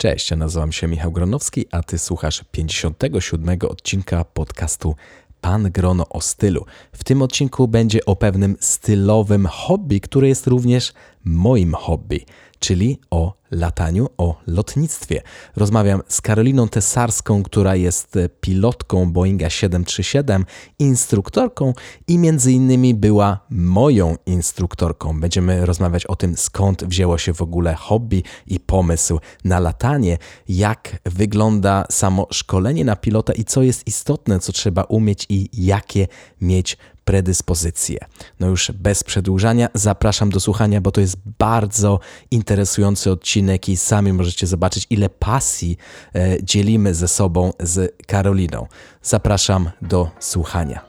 Cześć, ja nazywam się Michał Gronowski, a ty słuchasz 57 odcinka podcastu Pan Grono o stylu. W tym odcinku będzie o pewnym stylowym hobby, które jest również moim hobby, czyli o lataniu, o lotnictwie. Rozmawiam z Karoliną Tesarską, która jest pilotką Boeinga 737, instruktorką i między innymi była moją instruktorką. Będziemy rozmawiać o tym, skąd wzięło się w ogóle hobby i pomysł na latanie, jak wygląda samo szkolenie na pilota i co jest istotne, co trzeba umieć i jakie mieć predyspozycje. No już bez przedłużania zapraszam do słuchania, bo to jest bardzo interesujący odcinek i sami możecie zobaczyć, ile pasji e, dzielimy ze sobą z Karoliną. Zapraszam do słuchania.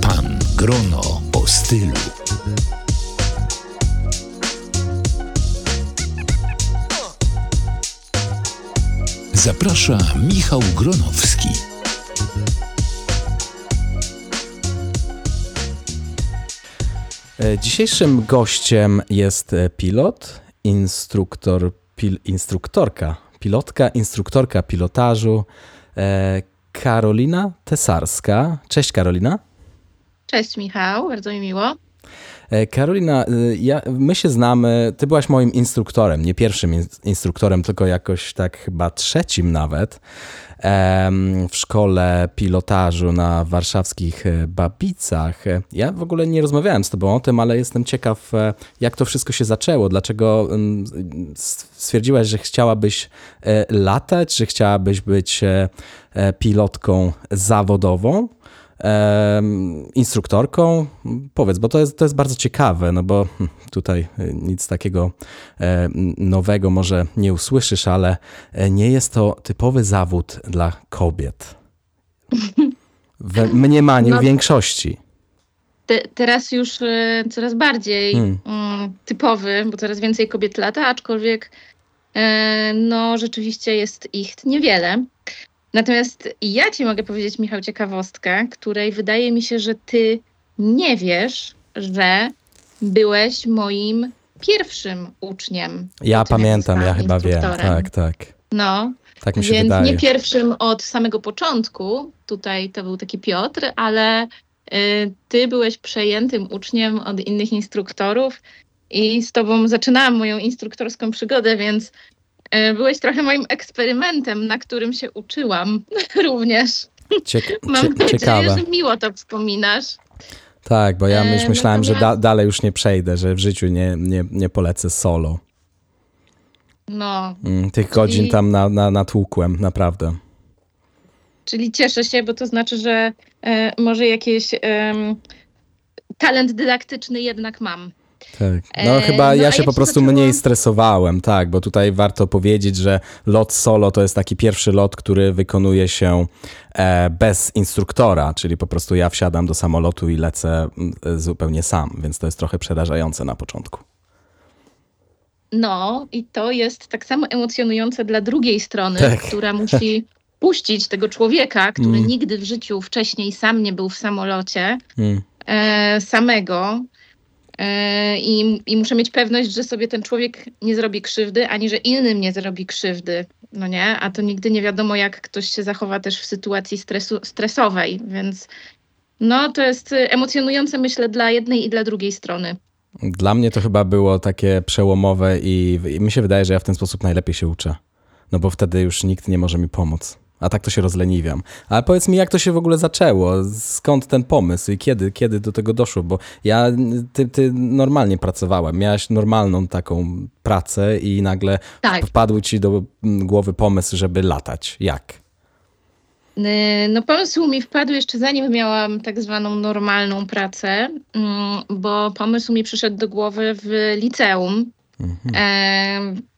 Pan Grono o stylu. Zaprasza Michał Gronowski. Dzisiejszym gościem jest e, pilot, instruktor, pil, instruktorka, pilotka, instruktorka pilotażu e, Karolina Tesarska. Cześć Karolina. Cześć Michał, bardzo mi miło. E, Karolina, e, ja, my się znamy, ty byłaś moim instruktorem, nie pierwszym instruktorem, tylko jakoś tak chyba trzecim nawet w szkole pilotażu na warszawskich e, Babicach. Ja w ogóle nie rozmawiałem z tobą o tym, ale jestem ciekaw, jak to wszystko się zaczęło. Dlaczego stwierdziłaś, że chciałabyś latać, że chciałabyś być pilotką zawodową? Instruktorką? Powiedz, bo to jest, to jest bardzo ciekawe, no bo hm, tutaj y, nic takiego e, nowego może nie usłyszysz, ale e, nie jest to typowy zawód dla kobiet. W mniemaniu no, większości. Te, teraz już e, coraz bardziej hmm. Mm, typowy, bo coraz więcej kobiet lata, aczkolwiek no rzeczywiście jest ich niewiele. Natomiast ja ci mogę powiedzieć, Michał, ciekawostkę, której wydaje mi się, że ty nie wiesz, że byłeś moim pierwszym uczniem. Ja pamiętam, ja chyba wiem. Tak, tak. No. Tak mi się Więc wydaje. nie pierwszym od samego początku, tutaj to był taki Piotr, ale y, ty byłeś przejętym uczniem od innych instruktorów i z tobą zaczynałam moją instruktorską przygodę, więc byłeś trochę moim eksperymentem, na którym się uczyłam również. Cieka Mam nadzieję, ciekawe. że miło to wspominasz. Tak, bo ja już e, myślałem, że da dalej już nie przejdę, że w życiu nie, nie, nie polecę solo. No. Mm, tych godzin tam na, na, natłukłem, naprawdę. Czyli cieszę się, bo to znaczy, że e, może jakiś e, talent dydaktyczny jednak mam. Tak. No chyba no, ja się po prostu mniej stresowałem, tak, bo tutaj warto powiedzieć, że lot solo to jest taki pierwszy lot, który wykonuje się e, bez instruktora, czyli po prostu ja wsiadam do samolotu i lecę mm, zupełnie sam, więc to jest trochę przerażające na początku. No i to jest tak samo emocjonujące dla drugiej strony, tak. która musi puścić tego człowieka, który mm. nigdy w życiu wcześniej sam nie był w samolocie, mm. e, samego E, I, I muszę mieć pewność, że sobie ten człowiek nie zrobi krzywdy, ani że innym nie zrobi krzywdy. No nie, a to nigdy nie wiadomo, jak ktoś się zachowa też w sytuacji stresu, stresowej, więc no to jest emocjonujące, myślę, dla jednej i dla drugiej strony. Dla mnie to chyba było takie przełomowe i, i mi się wydaje, że ja w ten sposób najlepiej się uczę. No bo wtedy już nikt nie może mi pomóc. A tak to się rozleniwiam. Ale powiedz mi, jak to się w ogóle zaczęło? Skąd ten pomysł i kiedy, kiedy do tego doszło? Bo ja, ty, ty normalnie pracowałem, miałaś normalną taką pracę i nagle tak. wpadł ci do głowy pomysł, żeby latać. Jak? No pomysł mi wpadł jeszcze zanim miałam tak zwaną normalną pracę, mm, bo pomysł mi przyszedł do głowy w liceum. Mhm. E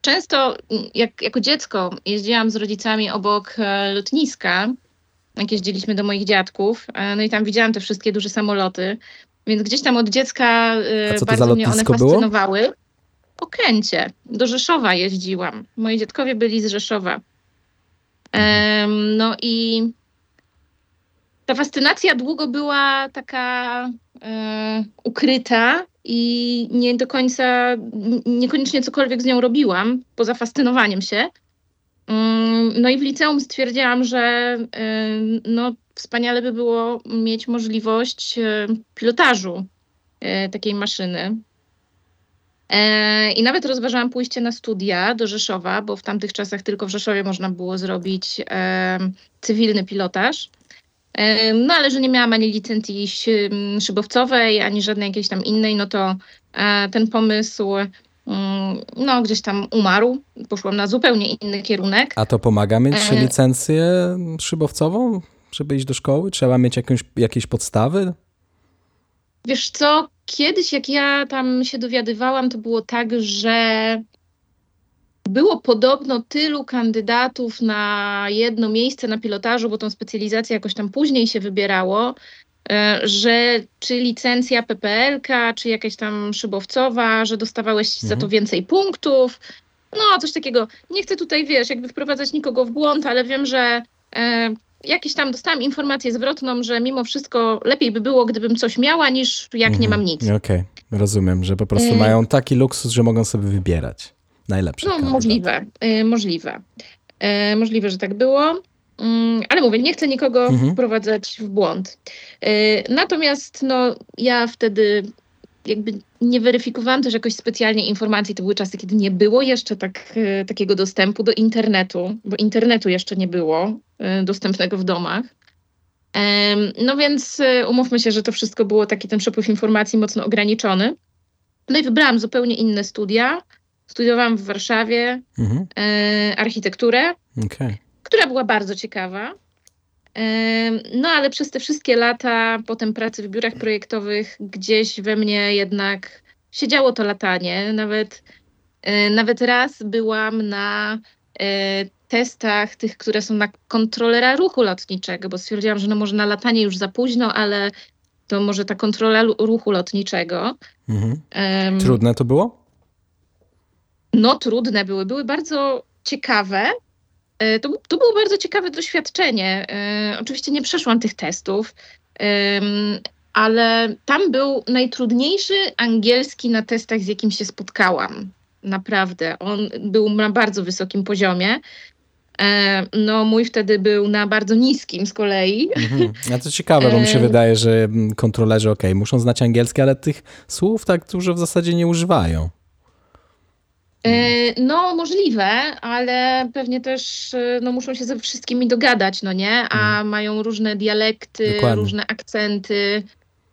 Często jak, jako dziecko jeździłam z rodzicami obok e, lotniska, jak jeździliśmy do moich dziadków, e, no i tam widziałam te wszystkie duże samoloty, więc gdzieś tam od dziecka e, bardzo mnie one fascynowały. Było? Okęcie. Do Rzeszowa jeździłam. Moi dziadkowie byli z Rzeszowa. Um, no i ta fascynacja długo była taka ukryta, i nie do końca, niekoniecznie cokolwiek z nią robiłam, poza fascynowaniem się. Mm, no i w liceum stwierdziłam, że no, wspaniale by było mieć możliwość pilotażu takiej maszyny. E, I nawet rozważałam pójście na studia do Rzeszowa, bo w tamtych czasach tylko w Rzeszowie można było zrobić cywilny pilotaż. No ale że nie miałam ani licencji szybowcowej, ani żadnej jakiejś tam innej, no to e, ten pomysł mm, no gdzieś tam umarł. Poszłam na zupełnie inny kierunek. A to pomaga mieć e... licencję szybowcową, żeby iść do szkoły? Trzeba mieć jakąś, jakieś podstawy? Wiesz co, kiedyś jak ja tam się dowiadywałam, to było tak, że było podobno tylu kandydatów na jedno miejsce na pilotażu, bo tą specjalizację jakoś tam później się wybierało, e, że czy licencja PPLK, czy jakaś tam szybowcowa, że dostawałeś mhm. za to mhm. więcej punktów. No, coś takiego. Nie chcę tutaj, wiesz, jakby wprowadzać nikogo w błąd, ale wiem, że e, jakieś tam dostałam informację zwrotną, że mimo wszystko lepiej by było, gdybym coś miała, niż jak mhm. nie mam nic. Okej, okay. rozumiem, że po prostu e... mają taki luksus, że mogą sobie wybierać najlepsze. No, kandydat. możliwe, y, możliwe. Y, możliwe, że tak było. Y, ale mówię, nie chcę nikogo mhm. wprowadzać w błąd. Y, natomiast no, ja wtedy jakby nie weryfikowałam też jakoś specjalnie informacji. To były czasy, kiedy nie było jeszcze tak, takiego dostępu do internetu, bo internetu jeszcze nie było dostępnego w domach. No więc umówmy się, że to wszystko było taki ten przepływ informacji mocno ograniczony. No i wybrałam zupełnie inne studia. Studiowałam w Warszawie mhm. e, architekturę, okay. która była bardzo ciekawa. E, no ale przez te wszystkie lata, potem pracy w biurach projektowych, gdzieś we mnie jednak siedziało to latanie. Nawet, e, nawet raz byłam na e, testach tych, które są na kontrolera ruchu lotniczego, bo stwierdziłam, że no może na latanie już za późno, ale to może ta kontrola ruchu lotniczego. Mhm. Trudne to było? No trudne były, były bardzo ciekawe. E, to, to było bardzo ciekawe doświadczenie. E, oczywiście nie przeszłam tych testów, ale tam był najtrudniejszy angielski na testach, z jakim się spotkałam. Naprawdę. On był na bardzo wysokim poziomie. E, no, mój wtedy był na bardzo niskim z kolei. Mhm. A to ciekawe, bo mi się wydaje, że kontrolerzy, ok, muszą znać angielski, ale tych słów tak dużo w zasadzie nie używają. E, no, możliwe, ale pewnie też e, no, muszą się ze wszystkimi dogadać, no nie? A hmm. mają różne dialekty, Dokładnie. różne akcenty,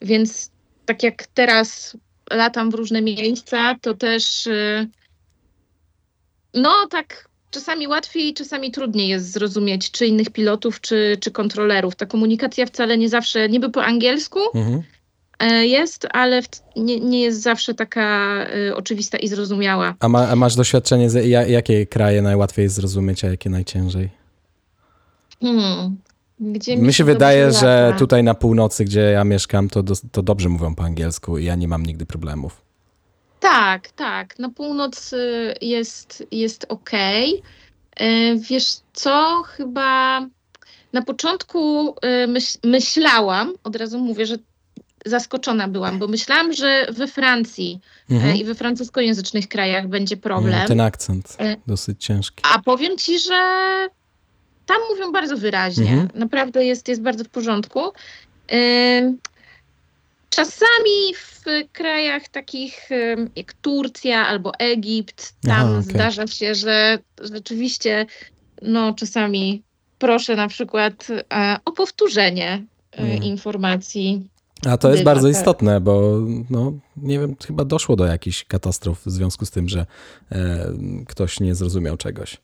więc tak jak teraz latam w różne miejsca, to też e, no tak czasami łatwiej, czasami trudniej jest zrozumieć, czy innych pilotów, czy, czy kontrolerów. Ta komunikacja wcale nie zawsze, niby po angielsku, mhm. E, jest, ale nie, nie jest zawsze taka y, oczywista i zrozumiała. A, ma, a masz doświadczenie, z, jakie kraje najłatwiej jest zrozumieć, a jakie najciężej? Hmm. Gdzie mi, mi się wydaje, że tutaj na północy, gdzie ja mieszkam, to, do, to dobrze mówią po angielsku i ja nie mam nigdy problemów. Tak, tak. Na północy jest, jest ok. Wiesz co, chyba na początku myśl, myślałam, od razu mówię, że zaskoczona byłam, bo myślałam, że we Francji e, mhm. i we francuskojęzycznych krajach będzie problem. Ten akcent e, dosyć ciężki. A powiem ci, że tam mówią bardzo wyraźnie. Mhm. Naprawdę jest, jest bardzo w porządku. E, czasami w krajach takich jak Turcja albo Egipt, tam Aha, okay. zdarza się, że rzeczywiście no czasami proszę na przykład o powtórzenie mhm. informacji a to jest bardzo istotne, bo no, nie wiem, chyba doszło do jakichś katastrof w związku z tym, że e, ktoś nie zrozumiał czegoś.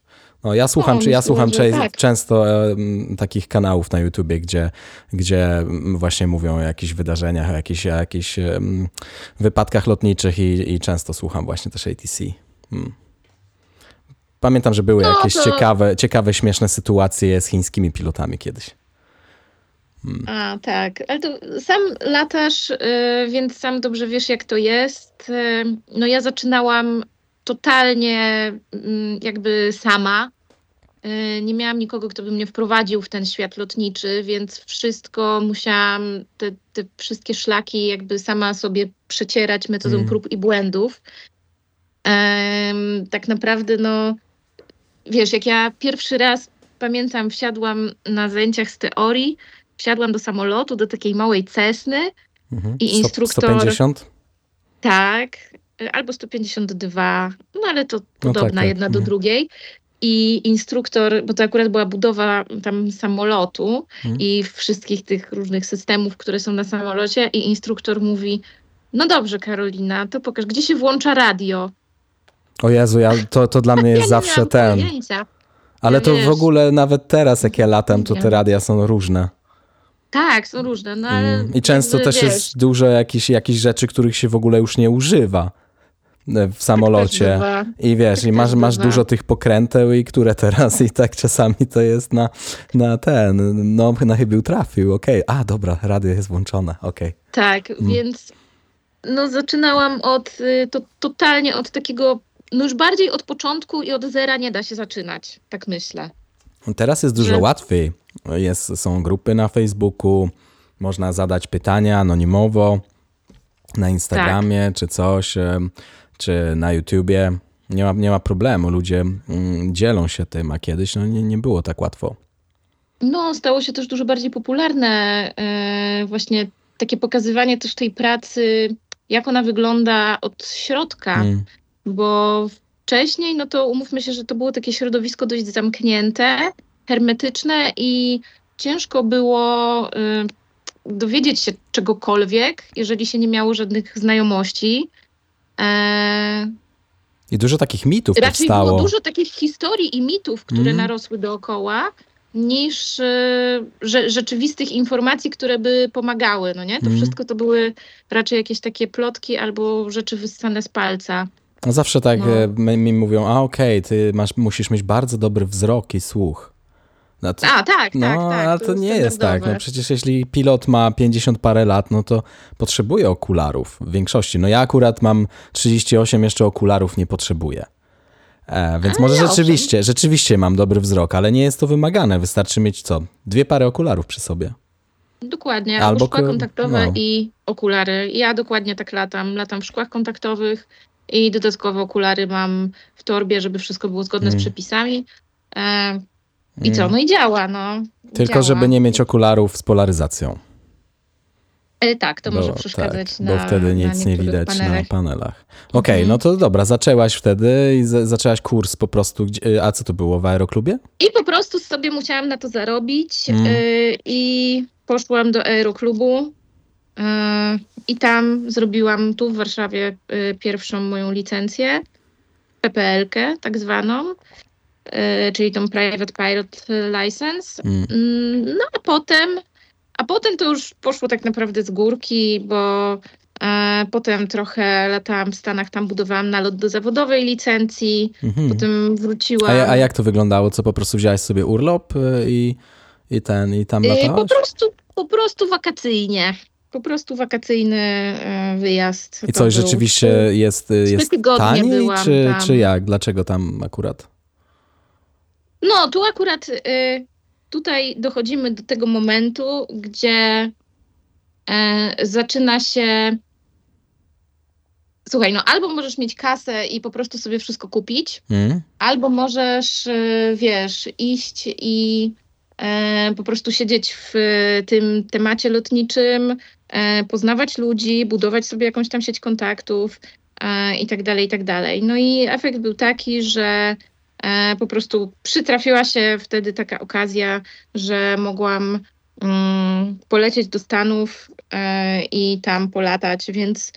No, ja słucham, no, czy ja słucham tak. często e, takich kanałów na YouTubie, gdzie, gdzie właśnie mówią o jakichś wydarzeniach, o jakichś, o jakichś e, wypadkach lotniczych i, i, często słucham właśnie też ATC. Hmm. Pamiętam, że były no, jakieś to... ciekawe, ciekawe, śmieszne sytuacje z chińskimi pilotami kiedyś. Hmm. A, tak. Ale to sam latasz, y, więc sam dobrze wiesz, jak to jest. Y, no ja zaczynałam totalnie mm, jakby sama. y, nie miałam nikogo, kto by mnie wprowadził w ten świat lotniczy, więc wszystko musiałam, te, te wszystkie szlaki jakby sama sobie przecierać metodą Mm. prób i błędów. Tak naprawdę, no wiesz, jak ja pierwszy raz pamiętam, wsiadłam na zajęciach z teorii, wsiadłam do samolotu, do takiej małej Cessny, Mhm. I instruktor- 150? tak, y, albo 152, no ale to podobna tak, tak, jedna do mhm. drugiej. I instruktor, bo to akurat była budowa tam samolotu Mhm. i wszystkich tych różnych systemów, które są na samolocie, i instruktor mówi: No dobrze, Karolina, to pokaż, gdzie się włącza radio. O Jezu, ja, to, to dla mnie Ja jest nie zawsze ten. pojęcia. Ale Ja to wiesz. w ogóle nawet teraz, jak ja latam, to te radia są różne. Tak, są różne, no ale. Mm. I często też wiesz, jest dużo jakichś, jakichś rzeczy, których się w ogóle już nie używa e, w samolocie. Tak. I wiesz, Tak i masz, masz dużo tych pokręteł i które teraz i tak czasami to jest na, na ten, no na chybił trafił, okej, a dobra, radio jest włączone, okej. Tak, więc no zaczynałam od y, to, totalnie od takiego, no już bardziej od początku i od zera nie da się zaczynać, tak myślę. Teraz jest dużo łatwiej. Jest, są grupy na Facebooku, można zadać pytania anonimowo na Instagramie Tak. czy coś, czy na YouTubie. Nie ma, nie ma problemu, ludzie mm, dzielą się tym, a kiedyś no, nie, nie było tak łatwo. No, stało się też dużo bardziej popularne e, właśnie takie pokazywanie też tej pracy, jak ona wygląda od środka, Mm. bo wcześniej, no to umówmy się, że to było takie środowisko dość zamknięte, hermetyczne i ciężko było y, dowiedzieć się czegokolwiek, jeżeli się nie miało żadnych znajomości. E, I dużo takich mitów raczej powstało. było dużo takich historii i mitów, które Mhm. narosły dookoła, niż y, że, rzeczywistych informacji, które by pomagały. No nie? To Mhm. wszystko to były raczej jakieś takie plotki albo rzeczy wyssane z palca. No zawsze tak No. e, mi, mówią, a okej, ty masz, musisz mieć bardzo dobry wzrok i słuch. No, to, A, tak, no tak, tak. ale to, nie jest tak. No, przecież jeśli pilot ma 50 parę lat, no to potrzebuje okularów w większości. No ja akurat mam 38, jeszcze okularów nie potrzebuję. E, więc A, może owszem. rzeczywiście, rzeczywiście mam dobry wzrok, ale nie jest to wymagane. Wystarczy mieć co? Dwie pary okularów przy sobie. Dokładnie, Albo szkła ko- kontaktowe no. i okulary. Ja dokładnie tak latam. Latam w szkłach kontaktowych i dodatkowo okulary mam w torbie, żeby wszystko było zgodne Mm. z przepisami. E, I co? No i działa, no. Tylko działa. żeby nie mieć okularów z polaryzacją. E, tak, to może Bo- przeszkadzać tak, na Bo wtedy na nic nie widać panelach. na panelach. Okej, Mhm. no to dobra, zaczęłaś wtedy i za, zaczęłaś kurs po prostu. gdzie- A co to było w aeroklubie? I po prostu sobie musiałam na to zarobić Mm. y, i poszłam do aeroklubu y, i tam zrobiłam tu w Warszawie y, pierwszą moją licencję, PPL-kę tak zwaną, y, czyli tą Private Pilot License. Mm. Mm, No a potem, a potem to już poszło tak naprawdę z górki, bo e, potem trochę latałam w Stanach, tam budowałam nalot do zawodowej licencji, Mhm. potem wróciłam. A, a jak to wyglądało? Co po prostu wziąłeś sobie urlop y, i, i ten, i tam Y, Po latałaś? prostu, po prostu wakacyjnie. Po prostu wakacyjny e, wyjazd. I coś rzeczywiście jest, trzy jest taniej, byłam czy, tam. czy jak? Dlaczego tam akurat? No, tu akurat y, tutaj dochodzimy do tego momentu, gdzie e, zaczyna się. Słuchaj, no albo możesz mieć kasę i po prostu sobie wszystko kupić, Mm? albo możesz, y, wiesz, iść i e, po prostu siedzieć w y, tym temacie lotniczym, e, poznawać ludzi, budować sobie jakąś tam sieć kontaktów e, i tak dalej, i tak dalej. No i efekt był taki, że e, po prostu przytrafiła się wtedy taka okazja, że mogłam mm, polecieć do Stanów e, i tam polatać, więc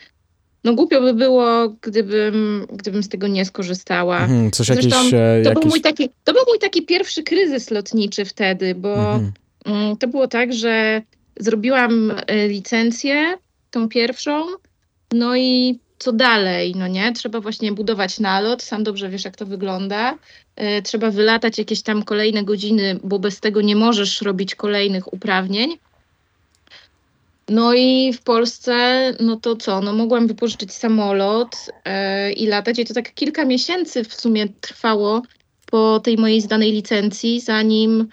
no głupio by było, gdybym, gdybym z tego nie skorzystała. Mhm, coś Zresztą jakieś... e, To był, mój taki, to był mój taki pierwszy kryzys lotniczy wtedy, bo Mhm. mm, to było tak, że zrobiłam e, licencję, tą pierwszą, no i co dalej, no nie? Trzeba właśnie budować nalot, sam dobrze wiesz, jak to wygląda. E, Trzeba wylatać jakieś tam kolejne godziny, bo bez tego nie możesz robić kolejnych uprawnień. No i w Polsce, no to co, no mogłam wypożyczyć samolot e, i latać i to tak kilka miesięcy w sumie trwało, po tej mojej zdanej licencji, zanim,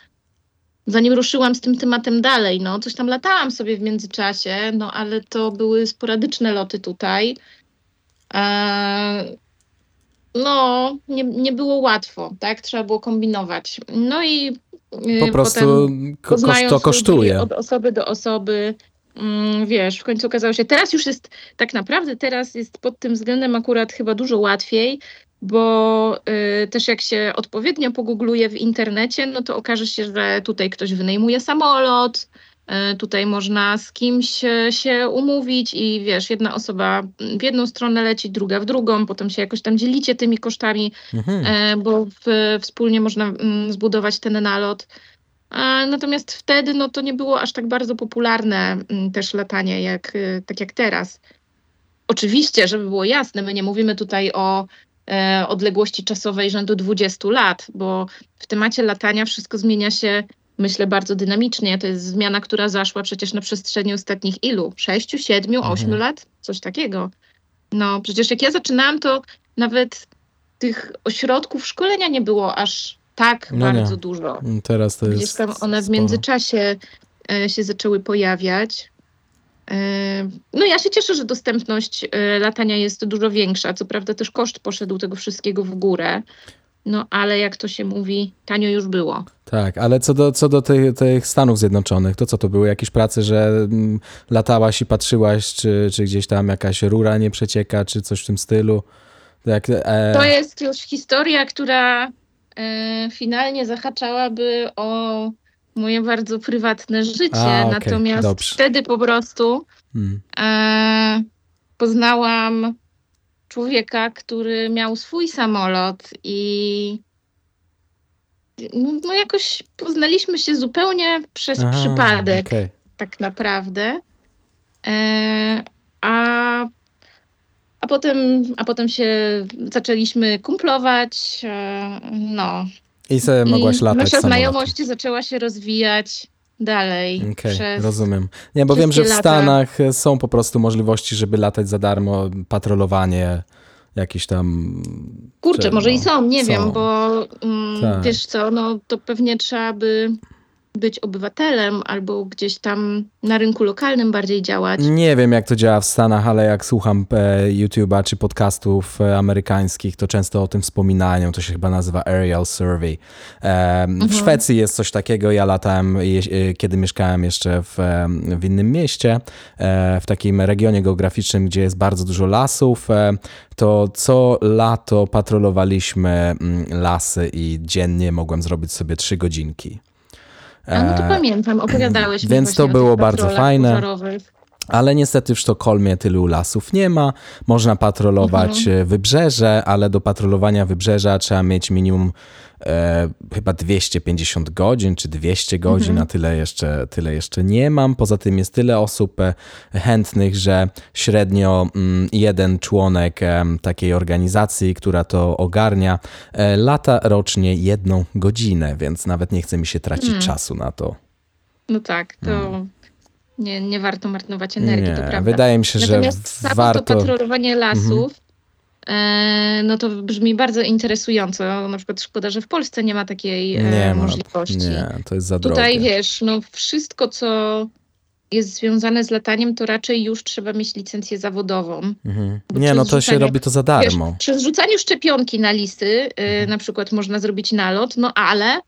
zanim ruszyłam z tym tematem dalej. No, coś tam latałam sobie w międzyczasie, no ale to były sporadyczne loty tutaj. E, no, nie, nie było łatwo, tak? Trzeba było kombinować. No i y, Po prostu ko- to kosztuje. Od osoby do osoby, mm, wiesz, w końcu okazało się, teraz już jest, tak naprawdę teraz jest pod tym względem akurat chyba dużo łatwiej, bo y, też jak się odpowiednio pogoogluje w internecie, no to okaże się, że tutaj ktoś wynajmuje samolot, y, tutaj można z kimś e, się umówić i wiesz, jedna osoba w jedną stronę leci, druga w drugą, potem się jakoś tam dzielicie tymi kosztami, Mhm. e, bo w, wspólnie można mm, zbudować ten nalot. Natomiast wtedy no, to nie było aż tak bardzo popularne mm, też latanie, jak, e, tak jak teraz. Oczywiście, żeby było jasne, my nie mówimy tutaj o odległości czasowej rzędu 20 lat, bo w temacie latania wszystko zmienia się, myślę, bardzo dynamicznie. To jest zmiana, która zaszła przecież na przestrzeni ostatnich ilu? 6, 7, 8 Mhm. lat? Coś takiego. No, przecież jak ja zaczynałam, to nawet tych ośrodków szkolenia nie było aż tak No nie. bardzo dużo. Teraz to Gdzieś jest tam one w międzyczasie e, się zaczęły pojawiać. E, No ja się cieszę, że dostępność e, latania jest dużo większa. Co prawda też koszt poszedł tego wszystkiego w górę. No ale jak to się mówi, tanio już było. Tak, ale co do, co do tych, tych Stanów Zjednoczonych, to co to były jakieś prace, że mm, latałaś i patrzyłaś, czy, czy gdzieś tam jakaś rura nie przecieka, czy coś w tym stylu? E, To jest już historia, która e, finalnie zahaczałaby o moje bardzo prywatne życie. A, okej, Natomiast dobrze. wtedy po prostu mm, e, poznałam człowieka, który miał swój samolot i no, no jakoś poznaliśmy się zupełnie przez aha, przypadek okej. tak naprawdę. E, a, a, potem, a potem się zaczęliśmy kumplować. E, no. I sobie mogłaś I latać Nasza znajomość zaczęła się rozwijać dalej. Okej, rozumiem. Nie, bo wiem, że w lata. Stanach e, są po prostu możliwości, żeby latać za darmo, patrolowanie jakieś tam... Kurczę, może no, i są, nie są. wiem, bo mm, Tak. wiesz co, no to pewnie trzeba by być obywatelem albo gdzieś tam na rynku lokalnym bardziej działać. Nie wiem, jak to działa w Stanach, ale jak słucham e, YouTube'a czy podcastów e, amerykańskich, to często o tym wspominają. To się chyba nazywa Aerial Survey. E, W Szwecji jest coś takiego. Ja latałem, je, e, kiedy mieszkałem jeszcze w, e, w innym mieście, e, w takim regionie geograficznym, gdzie jest bardzo dużo lasów. To co lato patrolowaliśmy mm, lasy i dziennie mogłem zrobić sobie trzy godzinki. A no to E, pamiętam, opowiadałeś mi więc to było bardzo fajne. pożarowych. Ale niestety w Sztokholmie tylu lasów nie ma. Można patrolować e, wybrzeże, ale do patrolowania wybrzeża trzeba mieć minimum e, chyba 250 godzin czy 200 godzin, a tyle jeszcze, tyle jeszcze nie mam. Poza tym jest tyle osób e, chętnych, że średnio mm, jeden członek em, takiej organizacji, która to ogarnia, e, lata rocznie jedną godzinę, więc nawet nie chce mi się tracić czasu na to. No tak, to nie, nie warto marnować energii, Nie, to prawda. wydaje mi się, że Natomiast samo warto. Mhm. to patrolowanie lasów, e, no to brzmi bardzo interesująco. Na przykład szkoda, że w Polsce nie ma takiej e, Nie ma, możliwości. nie, to jest za Tutaj drogie. wiesz, no wszystko, co jest związane z lataniem, to raczej już trzeba mieć licencję zawodową. Mhm. Nie, no to się robi to za Wiesz, darmo. przy zrzucaniu szczepionki na listy, y, Mhm. na przykład można zrobić nalot, no ale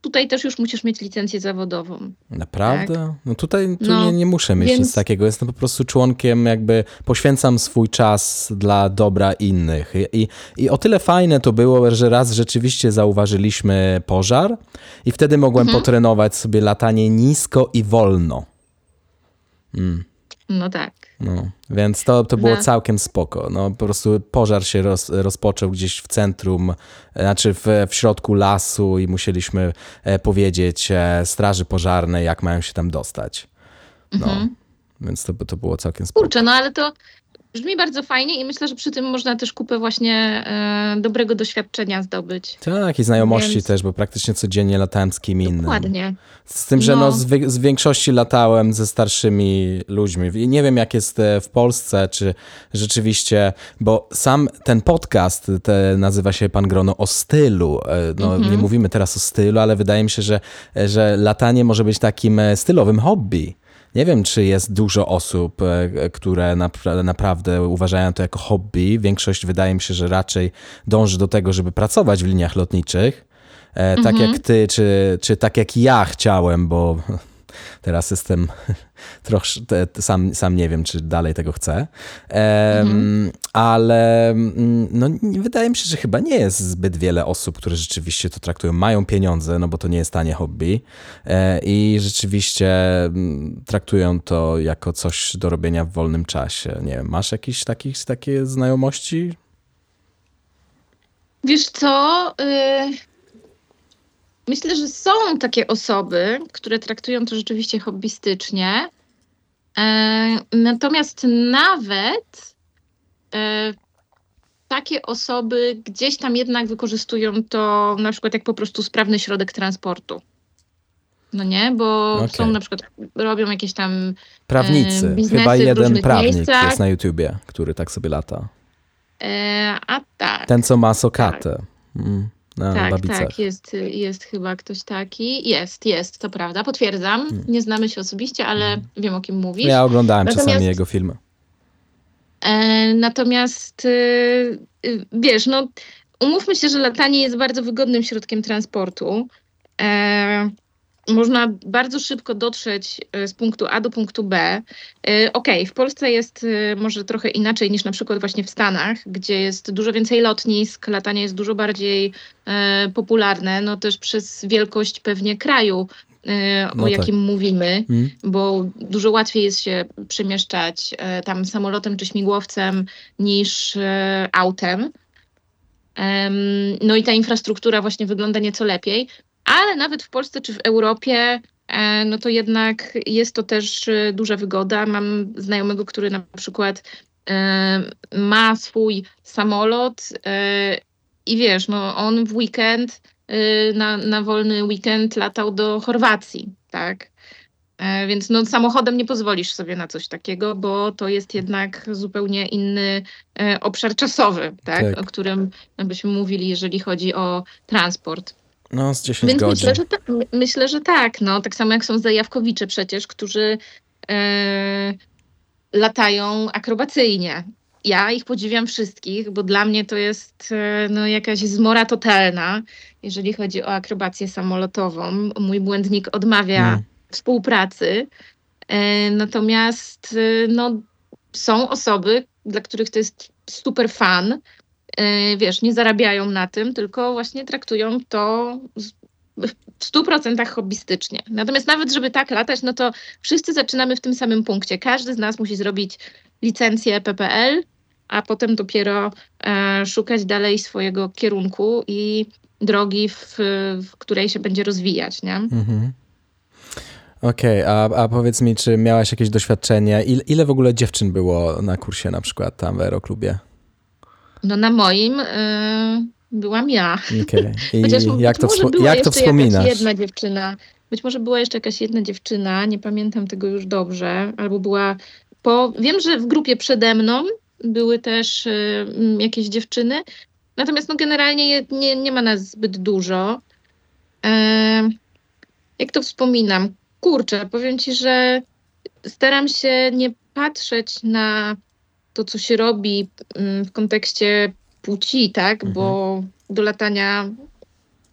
tutaj też już musisz mieć licencję zawodową. Naprawdę? No tutaj tu No, nie, nie muszę mieć więc- nic takiego. Jestem po prostu członkiem, jakby poświęcam swój czas dla dobra innych. I, i, o tyle fajne to było, że raz rzeczywiście zauważyliśmy pożar i wtedy mogłem Mhm. potrenować sobie latanie nisko i wolno. No tak. No, więc to, to było No. całkiem spoko. No, po prostu pożar się roz, rozpoczął gdzieś w centrum, e, znaczy w, w środku lasu i musieliśmy e, powiedzieć e, straży pożarnej, jak mają się tam dostać. No, Mhm. więc to, to było całkiem spoko. Kurczę, no ale to Brzmi bardzo fajnie i myślę, że przy tym można też kupę właśnie e, dobrego doświadczenia zdobyć. Tak, i znajomości Więc... też, bo praktycznie codziennie latałem z kim innym. Dokładnie. Z tym, że no. no z, z, większości latałem ze starszymi ludźmi. I nie wiem, jak jest e, w Polsce, czy rzeczywiście, bo sam ten podcast te, nazywa się Pan Grono o stylu. E, no, mhm. Nie mówimy teraz o stylu, ale wydaje mi się, że, że latanie może być takim e, stylowym hobby. Nie wiem, czy jest dużo osób, e, które naprawdę uważają to jako hobby. Większość wydaje mi się, że raczej dąży do tego, żeby pracować w liniach lotniczych. E, tak mhm. jak ty, czy, czy tak jak ja chciałem, bo Teraz jestem trochę, sam, sam nie wiem, czy dalej tego chcę. Mhm. Ale mm, no, wydaje mi się, że chyba nie jest zbyt wiele osób, które rzeczywiście to traktują, mają pieniądze, no bo to nie jest tanie hobby e, i rzeczywiście mm, traktują to jako coś do robienia w wolnym czasie. Nie wiem, masz jakieś takich, takie znajomości? Wiesz co, y, Myślę, że są takie osoby, które traktują to rzeczywiście hobbystycznie. E, natomiast nawet e, takie osoby gdzieś tam jednak wykorzystują to na przykład jak po prostu sprawny środek transportu. No nie, bo okay. są na przykład, robią jakieś tam e, Prawnicy. Chyba jeden prawnik miejscach. jest na YouTubie, który tak sobie lata. E, a tak. Ten, co ma sokatę. Tak. Mm na tak, babicach. Tak, jest, jest chyba ktoś taki. Jest, jest, to prawda, potwierdzam. Hmm. Nie znamy się osobiście, ale hmm. wiem o kim mówisz. Ja oglądałem natomiast, czasami jego filmy. E, natomiast y, y, wiesz, no umówmy się, że latanie jest bardzo wygodnym środkiem transportu. E, można bardzo szybko dotrzeć e, z punktu A do punktu B. E, okej, okay, w Polsce jest e, może trochę inaczej niż na przykład właśnie w Stanach, gdzie jest dużo więcej lotnisk, latanie jest dużo bardziej popularne, no też przez wielkość pewnie kraju, o no jakim tak. mówimy, hmm. bo dużo łatwiej jest się przemieszczać tam samolotem czy śmigłowcem niż autem. No i ta infrastruktura właśnie wygląda nieco lepiej ale nawet w Polsce czy w Europie e, no to jednak jest to też e, duża wygoda. Mam znajomego, który na przykład e, ma swój samolot i wiesz, no on w weekend, na, na wolny weekend latał do Chorwacji, tak? Więc no, samochodem nie pozwolisz sobie na coś takiego, bo to jest jednak zupełnie inny obszar czasowy, tak? tak. o którym byśmy mówili, jeżeli chodzi o transport. No, z 10 Więc godzin. Myślę że, ta, myślę, że tak. No. Tak samo jak są zajawkowicze przecież, którzy e, latają akrobacyjnie. Ja ich podziwiam wszystkich, bo dla mnie to jest e, no, jakaś zmora totalna, jeżeli chodzi o akrobację samolotową. Mój błędnik odmawia hmm. współpracy. E, natomiast e, no, są osoby, dla których to jest super fan, wiesz, nie zarabiają na tym, tylko właśnie traktują to w stu procentach hobbystycznie. Natomiast nawet, żeby tak latać, no to wszyscy zaczynamy w tym samym punkcie. Każdy z nas musi zrobić licencję PPL, a potem dopiero e, szukać dalej swojego kierunku i drogi, w, w której się będzie rozwijać, nie? Mhm. Okej, okay, a, a powiedz mi, czy miałaś jakieś doświadczenie? Ile, ile w ogóle dziewczyn było na kursie na przykład tam w aeroklubie? No na moim y, byłam ja. Okay. I Chociaż jak to, wspo- jak to wspominasz? jedna dziewczyna. Być może była jeszcze jakaś jedna dziewczyna, nie pamiętam tego już dobrze, albo była po... Wiem, że w grupie przede mną były też y, jakieś dziewczyny, natomiast no generalnie nie, nie ma nas zbyt dużo. E, jak to wspominam? Kurczę, powiem ci, że staram się nie patrzeć na to, co się robi mm, w kontekście płci, tak? Mhm. Bo do latania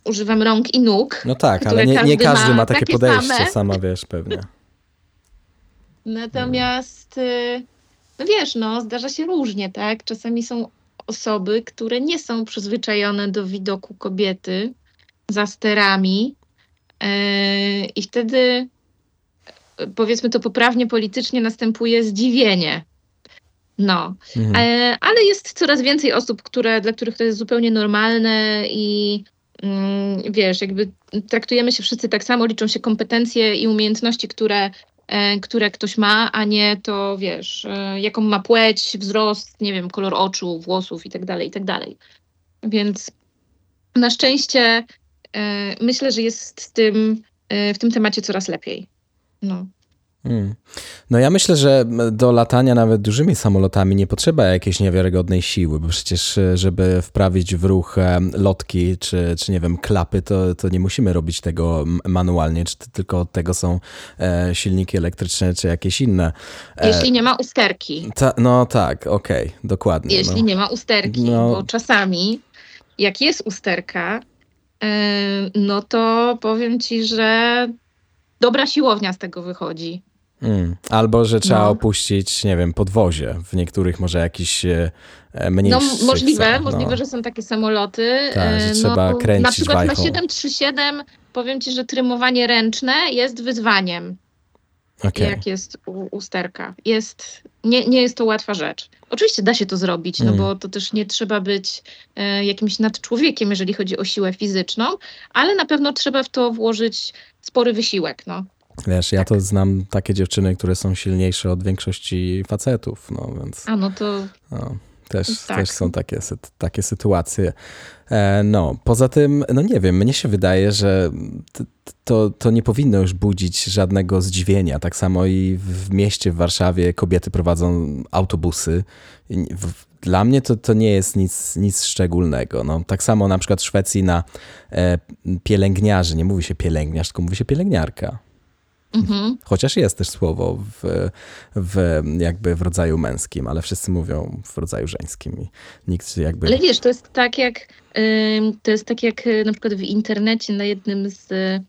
używam rąk i nóg. No tak, ale nie każdy, nie każdy ma, ma takie, takie podejście, same. sama wiesz pewnie. Natomiast, y, no wiesz, no, zdarza się różnie, tak? Czasami są osoby, które nie są przyzwyczajone do widoku kobiety za sterami yy, i wtedy powiedzmy to poprawnie politycznie następuje zdziwienie, no, mhm. e, ale jest coraz więcej osób, które, dla których to jest zupełnie normalne i mm, wiesz, jakby traktujemy się wszyscy tak samo, liczą się kompetencje i umiejętności, które e, które ktoś ma, a nie to, wiesz, e, jaką ma płeć, wzrost, nie wiem, kolor oczu, włosów i tak dalej, i tak dalej. Więc na szczęście e, myślę, że jest z tym, e, w tym temacie coraz lepiej. No. Hmm. No ja myślę, że do latania nawet dużymi samolotami nie potrzeba jakiejś niewiarygodnej siły, bo przecież e, żeby wprawić w ruch e, lotki czy, czy nie wiem, klapy, to, to nie musimy robić tego manualnie, czy tylko od tego są e, silniki elektryczne czy jakieś inne. Jeśli nie ma usterki. Ta, no tak, okej, okay, dokładnie. Jeśli no. nie ma usterki, no. bo czasami jak jest usterka, no to powiem ci, że dobra siłownia z tego wychodzi. Mm. Albo, że trzeba no. opuścić, nie wiem, podwozie. W niektórych może jakiś e, mniejszy. No możliwe, no. możliwe, że są takie samoloty. Tak, że no, trzeba kręcić Na przykład wajchą. na 737 powiem ci, że trymowanie ręczne jest wyzwaniem. Okay. Jak jest usterka. Jest, nie, nie jest to łatwa rzecz. Oczywiście da się to zrobić, no mm. bo to też nie trzeba być e, jakimś nadczłowiekiem, jeżeli chodzi o siłę fizyczną, ale na pewno trzeba w to włożyć spory wysiłek. No. Wiesz, ja to znam takie dziewczyny, które są silniejsze od większości facetów, no więc... A no to... No, też, tak. też są takie, takie sytuacje. E, no, poza tym, no nie wiem, mnie się wydaje, że to, to nie powinno już budzić żadnego zdziwienia. Tak samo i w mieście w Warszawie kobiety prowadzą autobusy. Dla mnie to, to nie jest nic, nic szczególnego. No, tak samo na przykład w Szwecji na e, pielęgniarzy, nie mówi się pielęgniarz, tylko mówi się pielęgniarka. Mhm. Chociaż jest też słowo w, w, jakby w rodzaju męskim, ale wszyscy mówią w rodzaju żeńskim. I nikt jakby... Ale wiesz, to jest tak jak to jest tak jak y, na przykład w internecie na jednym z y,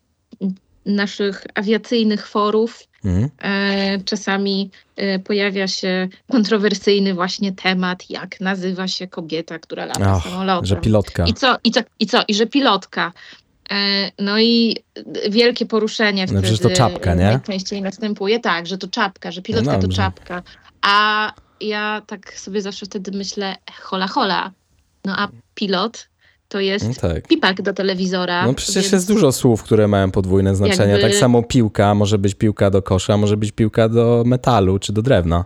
naszych awiacyjnych forów mhm. E, czasami e, pojawia się kontrowersyjny właśnie temat, jak nazywa się kobieta, która lata Och, samolotem. Że pilotka. I co, i co, i co, i że pilotka. E, no i wielkie poruszenie no, wtedy to czapka, nie? najczęściej następuje. Tak, że to czapka, że pilotka no to czapka. A ja tak sobie zawsze wtedy myślę, hola hola, no a pilot to jest no tak. pipak do telewizora. No przecież więc... jest dużo słów, które mają podwójne znaczenie. Jakby... Tak samo piłka, może być piłka do kosza, może być piłka do metalu czy do drewna.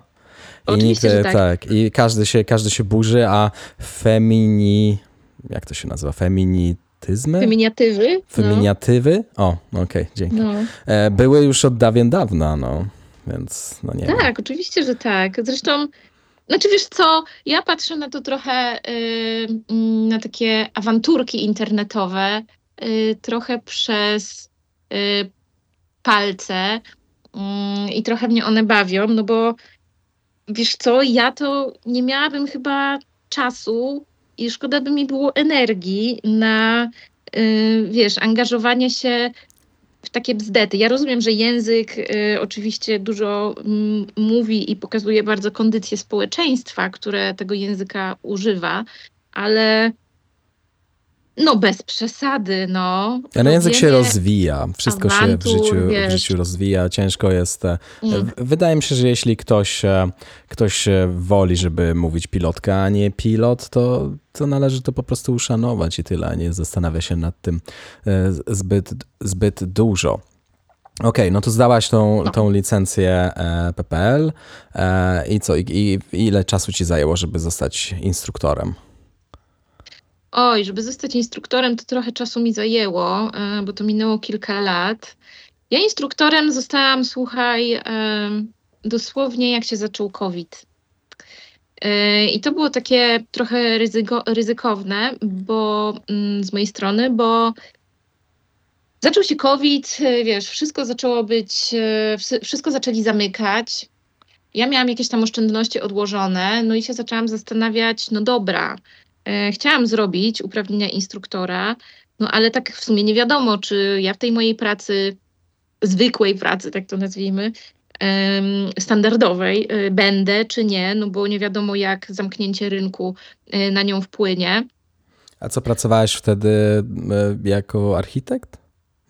I nikt, tak. tak. I każdy się, każdy się burzy, a femini... Jak to się nazywa? Femini Feminiatywy. Feminiatywy? No. O, okej, okay, dzięki. No. E, były już od dawien dawna, no, więc no nie Tak, wiem. oczywiście, że tak. Zresztą, znaczy wiesz co, ja patrzę na to trochę, yy, na takie awanturki internetowe, yy, trochę przez yy, palce mm, i trochę mnie one bawią, no bo wiesz co, ja to nie miałabym chyba czasu i szkoda by mi było energii na, y, wiesz, angażowanie się w takie bzdety. Ja rozumiem, że język y, oczywiście dużo mm, mówi i pokazuje bardzo kondycję społeczeństwa, które tego języka używa, ale no bez przesady, no. Ale język się rozwija, wszystko awantur, się w życiu, w życiu rozwija, ciężko jest. E, mm. Wydaje mi się, że jeśli ktoś, e, ktoś woli, żeby mówić pilotka, a nie pilot, to, to należy to po prostu uszanować i tyle, a nie zastanawia się nad tym e, zbyt, zbyt dużo. Okej, okay, no to zdałaś tą, no. tą licencję PPL i co, i, i ile czasu ci zajęło, żeby zostać instruktorem? Oj, żeby zostać instruktorem, to trochę czasu mi zajęło, e, bo to minęło kilka lat. Ja instruktorem zostałam, słuchaj, e, dosłownie jak się zaczął COVID. E, I to było takie trochę ryzyko, ryzykowne, bo mm, z mojej strony, bo zaczął się COVID, wiesz, wszystko zaczęło być, wszystko zaczęli zamykać. Ja miałam jakieś tam oszczędności odłożone, no i się zaczęłam zastanawiać, no dobra, chciałam zrobić uprawnienia instruktora, no ale tak w sumie nie wiadomo, czy ja w tej mojej pracy, zwykłej pracy, tak to nazwijmy, standardowej e, będę, czy nie, no bo nie wiadomo, jak zamknięcie rynku e, na nią wpłynie. A co pracowałeś wtedy jako architekt?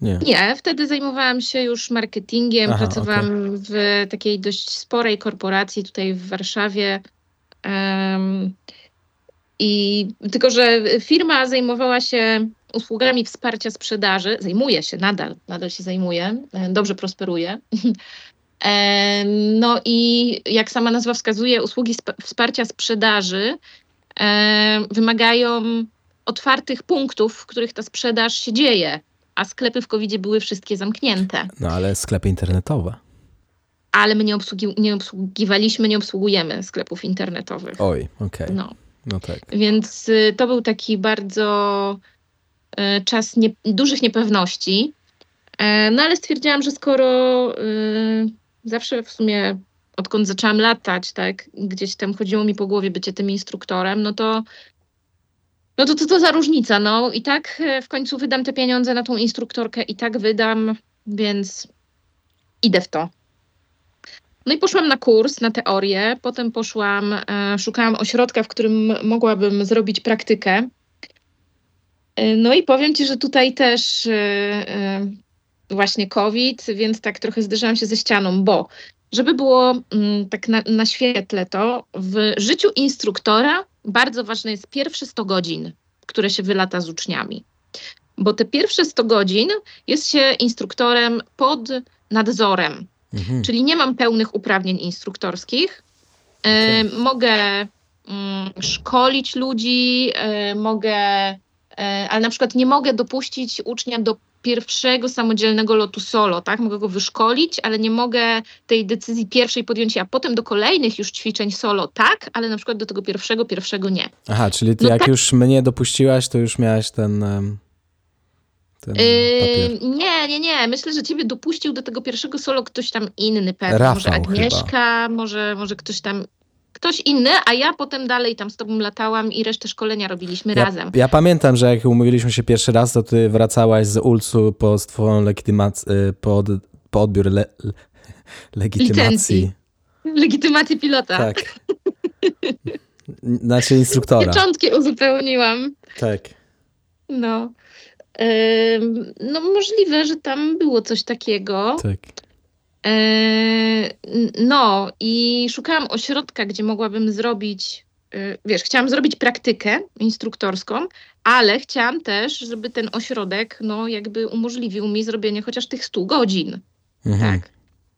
Nie. Nie, wtedy zajmowałam się już marketingiem, Aha, pracowałam okay. w takiej dość sporej korporacji tutaj w Warszawie. Um, i tylko, że firma zajmowała się usługami wsparcia sprzedaży, zajmuje się nadal, nadal się zajmuje, dobrze prosperuje. E, no i jak sama nazwa wskazuje, usługi wsparcia sprzedaży e, wymagają otwartych punktów, w których ta sprzedaż się dzieje, a sklepy w covid były wszystkie zamknięte. No ale sklepy internetowe. Ale my nie, obsługi nie obsługiwaliśmy, nie obsługujemy sklepów internetowych. Oj, okej. Okay. No. No tak. Więc y, to był taki bardzo y, czas nie, dużych niepewności. E, no ale stwierdziłam, że skoro y, zawsze w sumie odkąd zaczęłam latać, tak, gdzieś tam chodziło mi po głowie bycie tym instruktorem, no to no to co to za różnica, no i tak e, w końcu wydam te pieniądze na tą instruktorkę i tak wydam, więc idę w to. No i poszłam na kurs, na teorię, potem poszłam, e, szukałam ośrodka, w którym mogłabym zrobić praktykę. E, no i powiem Ci, że tutaj też e, e właśnie COVID, więc tak trochę zderzałam się ze ścianą, bo żeby było mm, tak na, na świetle to, w życiu instruktora bardzo ważne jest pierwsze 100 godzin, które się wylata z uczniami. Bo te pierwsze 100 godzin jest się instruktorem pod nadzorem, mhm. czyli nie mam pełnych uprawnień instruktorskich. Okay. mogę mm, szkolić ludzi, y, mogę, y, ale na przykład nie mogę dopuścić ucznia do pierwszego samodzielnego lotu solo, tak? Mogę go wyszkolić, ale nie mogę tej decyzji pierwszej podjąć, a potem do kolejnych już ćwiczeń solo tak, ale na przykład do tego pierwszego, pierwszego nie. Aha, czyli ty no jak tak... już mnie dopuściłaś, to już miałaś ten... ten yy, nie, nie, nie. Myślę, że ciebie dopuścił do tego pierwszego solo ktoś tam inny pewnie. Rafał może Agnieszka, może, może ktoś tam ktoś inny, a ja potem dalej tam z tobą latałam i resztę szkolenia robiliśmy ja, razem. Ja pamiętam, że jak umówiliśmy się pierwszy raz, to ty wracałaś z Ulcu po swoją legitymację, y, po, po odbiór le, le, legitymacji. Licencji. Legitymacji pilota. Tak. Znaczy instruktora. Pieczątki uzupełniłam. Tak. No. No możliwe, że tam było coś takiego. Tak. Eee, no i szukałam ośrodka, gdzie mogłabym zrobić, e, wiesz, chciałam zrobić praktykę instruktorską, ale chciałam też, żeby ten ośrodek, no jakby umożliwił mi zrobienie chociaż tych 100 godzin. Mhm. Tak.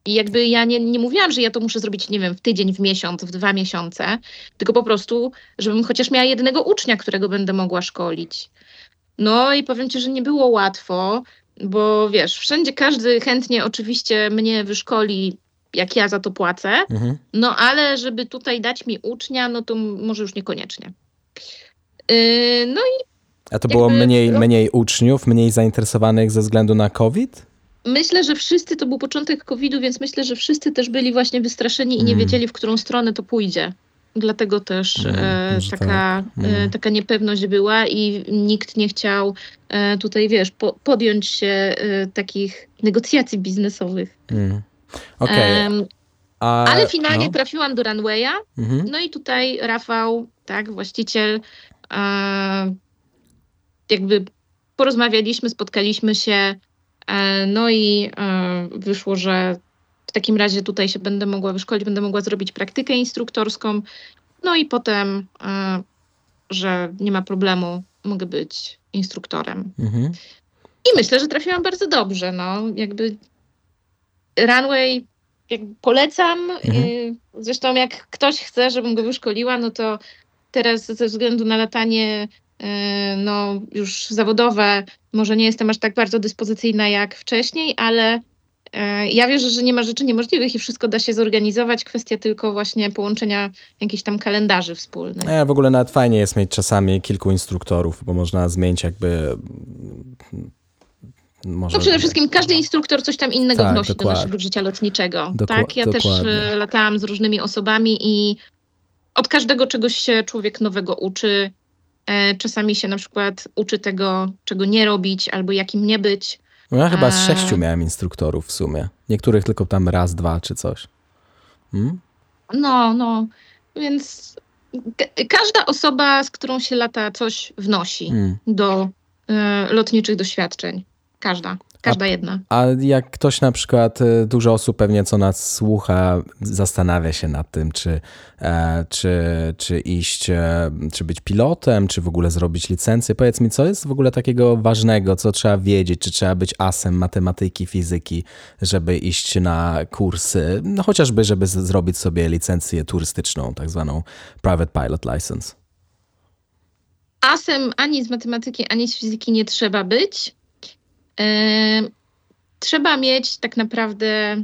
I jakby ja nie, nie mówiłam, że ja to muszę zrobić, nie wiem, w tydzień, w miesiąc, w dwa miesiące, tylko po prostu, żebym chociaż miała jednego ucznia, którego będę mogła szkolić. No i powiem Ci, że nie było łatwo, bo wiesz, wszędzie każdy chętnie oczywiście mnie wyszkoli, jak ja za to płacę, mhm. no ale żeby tutaj dać mi ucznia, no to może już niekoniecznie. Yy, no i. A to było mniej, no, mniej uczniów, mniej zainteresowanych ze względu na COVID? Myślę, że wszyscy, to był początek COVID-u, więc myślę, że wszyscy też byli właśnie wystraszeni i nie mm. wiedzieli, w którą stronę to pójdzie. Dlatego też mm, e, taka, tak. e, taka niepewność była i nikt nie chciał e, tutaj, wiesz, po, podjąć się e, takich negocjacji biznesowych. Mm. Okay. A, ale finalnie no. trafiłam do Runwaya. -hmm. No i tutaj Rafał, tak, właściciel, e, jakby porozmawialiśmy, spotkaliśmy się, e, no i wyszło, że takim razie tutaj się będę mogła wyszkolić, będę mogła zrobić praktykę instruktorską. No i potem, e, że nie ma problemu, mogę być instruktorem. Mhm. I myślę, że trafiłam bardzo dobrze. No, jakby runway polecam. Mhm. Zresztą jak ktoś chce, żebym go wyszkoliła, no to teraz ze względu na latanie e, no, już zawodowe, może nie jestem aż tak bardzo dyspozycyjna jak wcześniej, ale ja wierzę, że nie ma rzeczy niemożliwych i wszystko da się zorganizować. Kwestia tylko właśnie połączenia jakichś tam kalendarzy wspólnych. Ja w ogóle nawet fajnie jest mieć czasami kilku instruktorów, bo można zmienić jakby może... No przede wszystkim każdy instruktor coś tam innego tak, wnosi dokładnie. do naszego życia lotniczego. tak, ja dokładnie. też latałam z różnymi osobami i od każdego czegoś się człowiek nowego uczy. E, czasami się na przykład uczy tego, czego nie robić albo jakim nie być. No ja chyba z sześciu miałem instruktorów w sumie. Niektórych tylko tam raz, dwa czy coś. Hmm? No, no. Więc każda osoba, z którą się lata, coś wnosi hmm. do y, lotniczych doświadczeń. Każda. Każda jedna. A jak ktoś na przykład, y, dużo osób pewnie co nas słucha, zastanawia się nad tym, czy, e, czy, czy iść, e, czy być pilotem, czy w ogóle zrobić licencję. Powiedz mi, co jest w ogóle takiego ważnego, co trzeba wiedzieć, czy trzeba być asem matematyki, fizyki, żeby iść na kursy, no chociażby, żeby zrobić sobie licencję turystyczną, tak zwaną Private Pilot License. Asem ani z matematyki, ani z fizyki nie trzeba być trzeba mieć tak naprawdę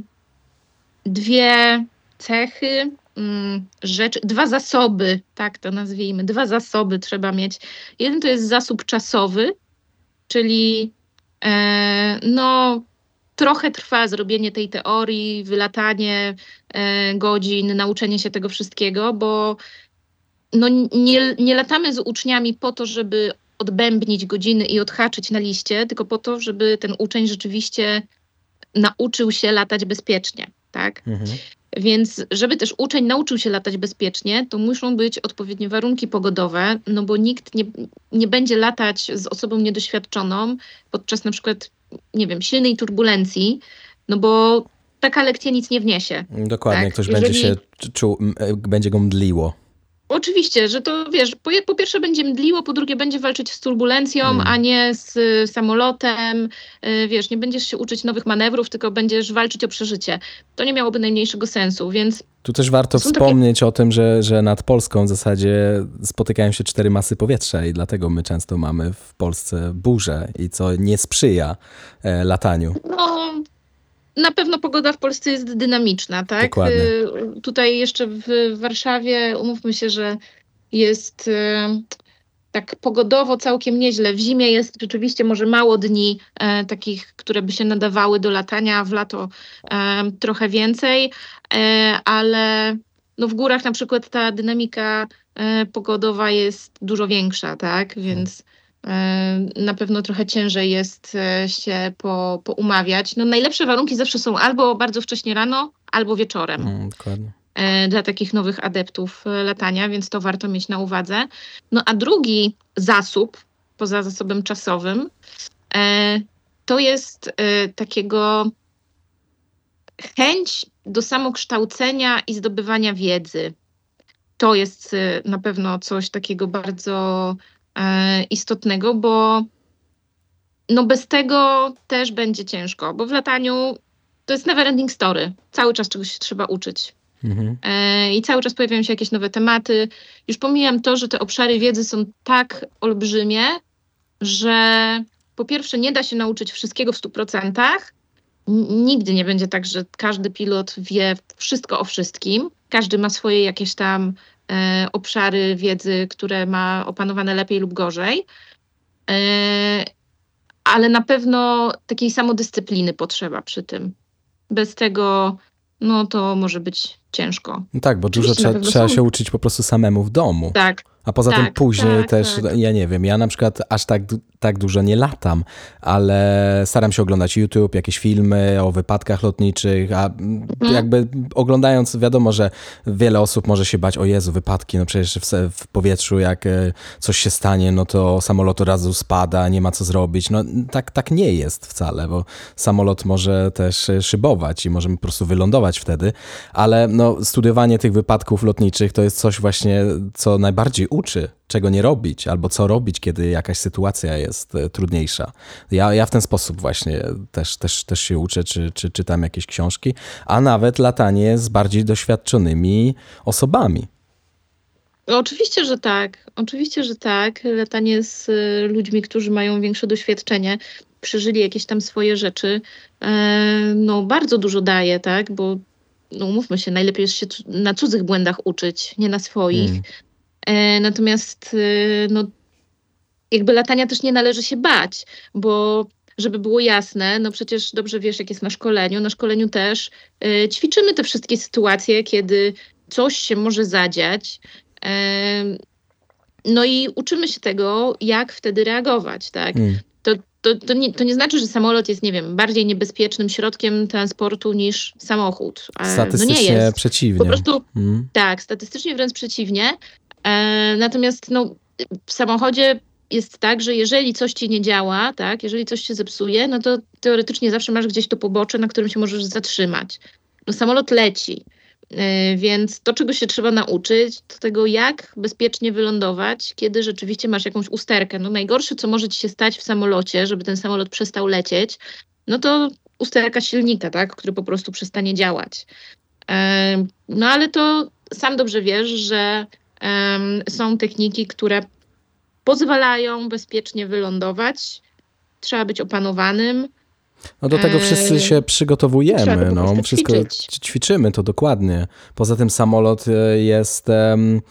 dwie cechy, mm, rzeczy, dwa zasoby, tak to nazwijmy, dwa zasoby trzeba mieć. Jeden to jest zasób czasowy, czyli e, no trochę trwa zrobienie tej teorii, wylatanie e, godzin, nauczenie się tego wszystkiego, bo no nie, nie latamy z uczniami po to, żeby odbębnić godziny i odhaczyć na liście, tylko po to, żeby ten uczeń rzeczywiście nauczył się latać bezpiecznie, tak? Mhm. Więc żeby też uczeń nauczył się latać bezpiecznie, to muszą być odpowiednie warunki pogodowe, no bo nikt nie, nie będzie latać z osobą niedoświadczoną podczas na przykład, nie wiem, silnej turbulencji, no bo taka lekcja nic nie wniesie. Dokładnie, tak? ktoś Jeżeli... będzie się czuł, e, będzie go mdliło. Oczywiście, że to wiesz, po, po, pierwsze będzie mdliło, po drugie będzie walczyć z turbulencją, mm. a nie z y, samolotem. Y, wiesz, nie będziesz się uczyć nowych manewrów, tylko będziesz walczyć o przeżycie. To nie miałoby najmniejszego sensu, więc. Tu też warto wspomnieć takie... o tym, że, że nad Polską w zasadzie spotykają się cztery masy powietrza i dlatego my często mamy w Polsce burze i co nie sprzyja e, lataniu. No, na pewno pogoda w Polsce jest dynamiczna, tak? Dokładnie. Y, tutaj jeszcze w Warszawie umówmy się, że jest y, tak pogodowo całkiem nieźle. W zimie jest rzeczywiście może mało dni e, takich, które by się nadawały do latania, w lato e, trochę więcej, e, ale no w górach na przykład ta dynamika e, pogodowa jest dużo większa, tak? Więc na pewno trochę ciężej jest e, się po, poumawiać. No, najlepsze warunki zawsze są albo bardzo wcześnie rano, albo wieczorem. Mm, dokładnie. E, dla takich nowych adeptów latania, więc to warto mieć na uwadze. No a drugi zasób, poza zasobem czasowym, to jest takiego chęć do samokształcenia i zdobywania wiedzy. To jest na pewno coś takiego bardzo E, istotnego, bo no bez tego też będzie ciężko, bo w lataniu to jest never ending story. Cały czas czegoś się trzeba uczyć. Mhm. E, I cały czas pojawiają się jakieś nowe tematy. Już pomijam to, że te obszary wiedzy są tak olbrzymie, że po pierwsze nie da się nauczyć wszystkiego w 100%. Nigdy nie będzie tak, że każdy pilot wie wszystko o wszystkim. Każdy ma swoje jakieś tam E, obszary wiedzy, które ma opanowane lepiej lub gorzej. E, ale na pewno takiej samodyscypliny potrzeba przy tym. Bez tego, no to może być ciężko. No tak, bo dużo trzeba, trzeba się uczyć po prostu samemu w domu. Tak. A poza tak, tym później tak, też, tak. ja nie wiem, ja na przykład aż tak, tak dużo nie latam, ale staram się oglądać YouTube, jakieś filmy o wypadkach lotniczych, a mhm. jakby oglądając, wiadomo, że wiele osób może się bać, o Jezu, wypadki, no przecież w, w powietrzu jak e, coś się stanie, no to samolot od razu spada, nie ma co zrobić. No tak, tak nie jest wcale, bo samolot może też szybować i możemy po prostu wylądować wtedy, ale no studiowanie tych wypadków lotniczych to jest coś właśnie, co najbardziej uczy, czego nie robić, albo co robić, kiedy jakaś sytuacja jest e, trudniejsza. Ja, ja w ten sposób właśnie też, też, też się uczę, czy, czy czytam jakieś książki, a nawet latanie z bardziej doświadczonymi osobami. No, oczywiście, że tak. Oczywiście, że tak. Latanie z e, ludźmi, którzy mają większe doświadczenie, przeżyli jakieś tam swoje rzeczy, e, no bardzo dużo daje, tak? Bo no umówmy się, najlepiej jest się na cudzych błędach uczyć, nie na swoich. Mm. E, natomiast e, no, jakby latania też nie należy się bać, bo żeby było jasne, no przecież dobrze wiesz, jak jest na szkoleniu. Na szkoleniu też e, ćwiczymy te wszystkie sytuacje, kiedy coś się może zadziać. No i uczymy się tego, jak wtedy reagować, tak? Mm to, to, nie, to nie znaczy, że samolot jest, nie wiem, bardziej niebezpiecznym środkiem transportu niż samochód. Statystycznie no nie jest. przeciwnie. Po prostu, hmm. tak, statystycznie wręcz przeciwnie. E, natomiast no, w samochodzie jest tak, że jeżeli coś ci nie działa, tak, jeżeli coś się zepsuje, no to teoretycznie zawsze masz gdzieś to pobocze, na którym się możesz zatrzymać. No samolot leci, yy, więc to, czego się trzeba nauczyć, to tego, jak bezpiecznie wylądować, kiedy rzeczywiście masz jakąś usterkę. No najgorsze, co może ci się stać w samolocie, żeby ten samolot przestał lecieć, no to usterka silnika, tak, który po prostu przestanie działać. Yy, no ale to sam dobrze wiesz, że są techniki, które pozwalają bezpiecznie wylądować. Trzeba być opanowanym. No do tego wszyscy się przygotowujemy, no, wszystko ćwiczyć. ćwiczymy to dokładnie. Poza tym samolot e, jest um,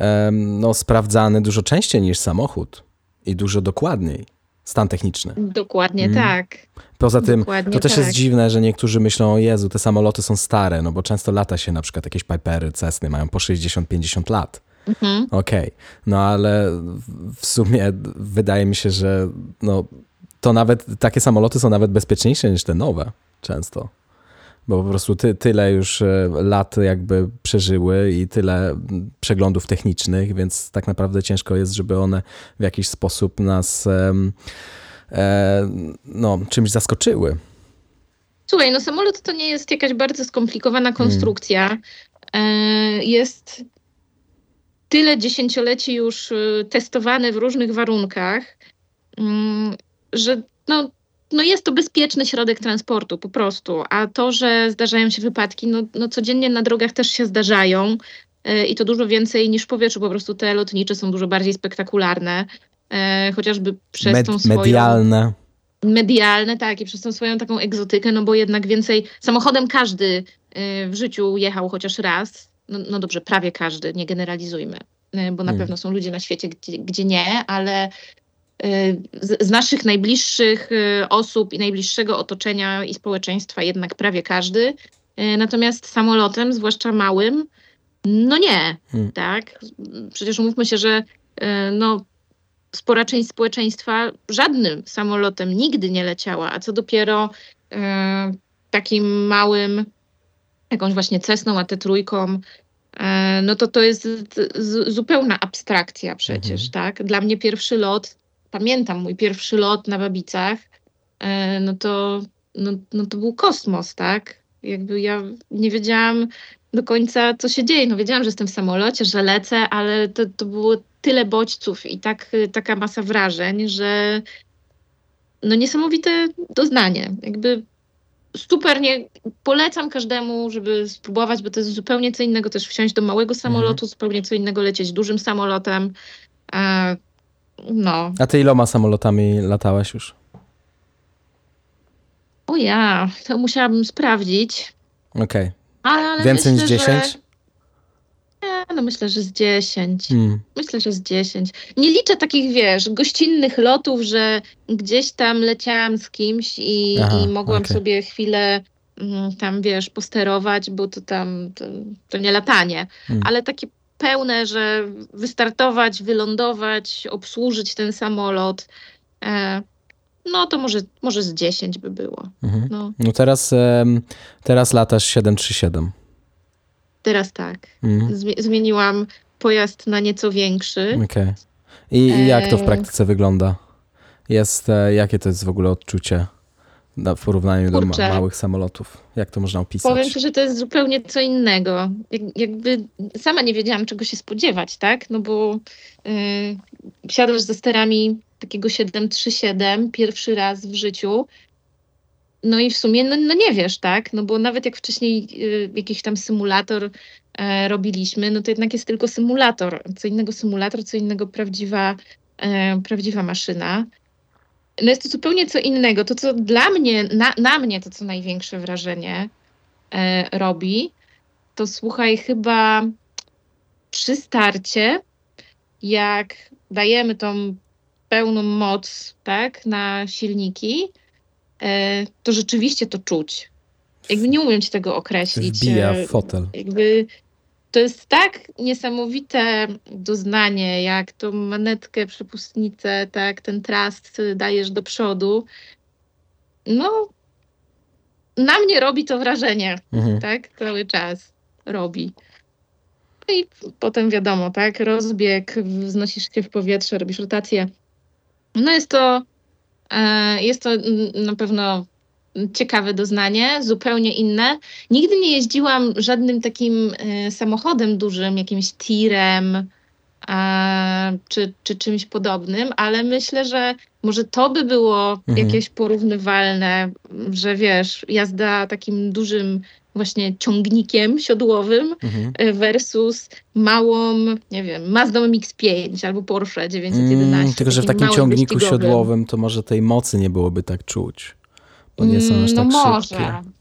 um, no, sprawdzany dużo częściej niż samochód i dużo dokładniej. Stan techniczny. Dokładnie mm. tak. Poza tym, Dokładnie to też tak. jest dziwne, że niektórzy myślą, o Jezu, te samoloty są stare, no bo często lata się na przykład jakieś Pipery, Cessny mają po 60-50 lat. Mhm. Okej, okay. no ale w sumie wydaje mi się, że no, to nawet takie samoloty są nawet bezpieczniejsze niż te nowe często. Bo po prostu ty, tyle już e, lat jakby przeżyły i tyle przeglądów technicznych, więc tak naprawdę ciężko jest, żeby one w jakiś sposób nas e, no, czymś zaskoczyły. Słuchaj, no samolot to nie jest jakaś bardzo skomplikowana konstrukcja. Hmm. E, jest tyle dziesięcioleci już y, testowany w różnych warunkach, mm, że no, no jest to bezpieczny środek transportu po prostu. A to, że zdarzają się wypadki, no, no codziennie na drogach też się zdarzają y, i to dużo więcej niż w powietrzu. Po prostu te lotnicze są dużo bardziej spektakularne, y, chociażby przez Med tą swoją... Medialne. Medialne, tak, i przez tą swoją taką egzotykę, no bo jednak więcej samochodem każdy w życiu jechał chociaż raz, no, no dobrze, prawie każdy, nie generalizujmy, y, bo na hmm. pewno są ludzie na świecie, gdzie, gdzie nie, ale y, z, z, naszych najbliższych y, osób i najbliższego otoczenia i społeczeństwa jednak prawie każdy. Natomiast samolotem, zwłaszcza małym, no nie, hmm. tak? Przecież umówmy się, że no, spora część społeczeństwa żadnym samolotem nigdy nie leciała, a co dopiero takim małym jakąś właśnie cesną, a te trójką, e, no to to jest zupełna abstrakcja przecież, mhm. tak? Dla mnie pierwszy lot, pamiętam mój pierwszy lot na Babicach, e, no to, no, no to był kosmos, tak? Jakby ja nie wiedziałam do końca, co się dzieje. No wiedziałam, że jestem w samolocie, że lecę, ale to, to było tyle bodźców i tak, taka masa wrażeń, że no niesamowite doznanie. Jakby super nie polecam każdemu, żeby spróbować, bo to jest zupełnie co innego też wsiąść do małego mhm. samolotu, mhm. zupełnie co innego lecieć dużym samolotem. E, no. A ty iloma samolotami latałaś już? O ja, to musiałabym sprawdzić. Okej. Okay. Więcej myślę, niż 10? Że... Nie, no myślę, że z 10. Hmm. Myślę, że z 10. Nie liczę takich, wiesz, gościnnych lotów, że gdzieś tam leciałam z kimś i, Aha, i mogłam okay. sobie chwilę mm, tam, wiesz, posterować, bo to tam, to, to nie latanie. Hmm. Ale takie pełne, że wystartować, wylądować, obsłużyć ten samolot, e, no to może, może z 10 by było. Mhm. No. no teraz, teraz latasz 737. Teraz tak. Mm. Zmieniłam pojazd na nieco większy. Okej. Okay. I, I, jak to w praktyce wygląda? Jest, e, jakie to jest w ogóle odczucie w porównaniu Kurczę. do ma małych samolotów? Jak to można opisać? Powiem ci, że to jest zupełnie co innego. Jak, jakby sama nie wiedziałam, czego się spodziewać, tak? No bo yy, siadasz ze sterami takiego 737 pierwszy raz w życiu no i w sumie, no, no, nie wiesz, tak? No bo nawet jak wcześniej y, jakiś tam symulator e, robiliśmy, no to jednak jest tylko symulator. Co innego symulator, co innego prawdziwa, e, prawdziwa maszyna. No jest to zupełnie co innego. To, co dla mnie, na, na mnie to, co największe wrażenie e, robi, to słuchaj, chyba przy starcie, jak dajemy tą pełną moc, tak, na silniki, to rzeczywiście to czuć. Jakby nie umiem ci tego określić. Wbija w fotel. Jakby to jest tak niesamowite doznanie, jak tą manetkę, przepustnicę, tak, ten trust dajesz do przodu. No, na mnie robi to wrażenie, mhm. tak, cały czas robi. No i potem wiadomo, tak, rozbieg, wznosisz się w powietrze, robisz rotację No jest to, e, jest to na pewno ciekawe doznanie, zupełnie inne. Nigdy nie jeździłam żadnym takim e, samochodem dużym, jakimś tirem czy, czy czymś podobnym, ale myślę, że może to by było mhm. jakieś porównywalne, że wiesz, jazda takim dużym właśnie ciągnikiem siodłowym mhm. E, versus małą, nie wiem, Mazdą MX-5 albo Porsche 911. Mm, tylko, że w takim ciągniku wyścigowym. siodłowym to może tej mocy nie byłoby tak czuć, bo nie są aż mm, no tak może. szybkie.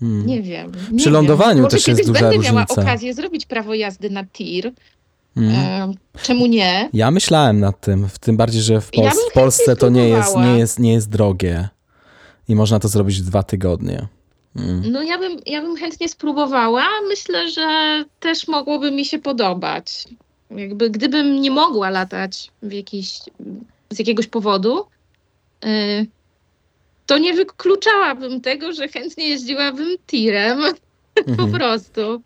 Hmm. Nie wiem. Nie Przy lądowaniu wiem. też jest duża będę różnica. miała okazję zrobić prawo jazdy na tir. Hmm. czemu nie? Ja myślałem nad tym, tym bardziej, że w, Pol ja w Polsce to nie jest, nie, jest, nie jest drogie i można to zrobić w dwa tygodnie. Mm. No ja bym, ja bym chętnie spróbowała. Myślę, że też mogłoby mi się podobać. Jakby gdybym nie mogła latać w jakiś, z jakiegoś powodu, yy, to nie wykluczałabym tego, że chętnie jeździłabym tirem. Mhm. po prostu.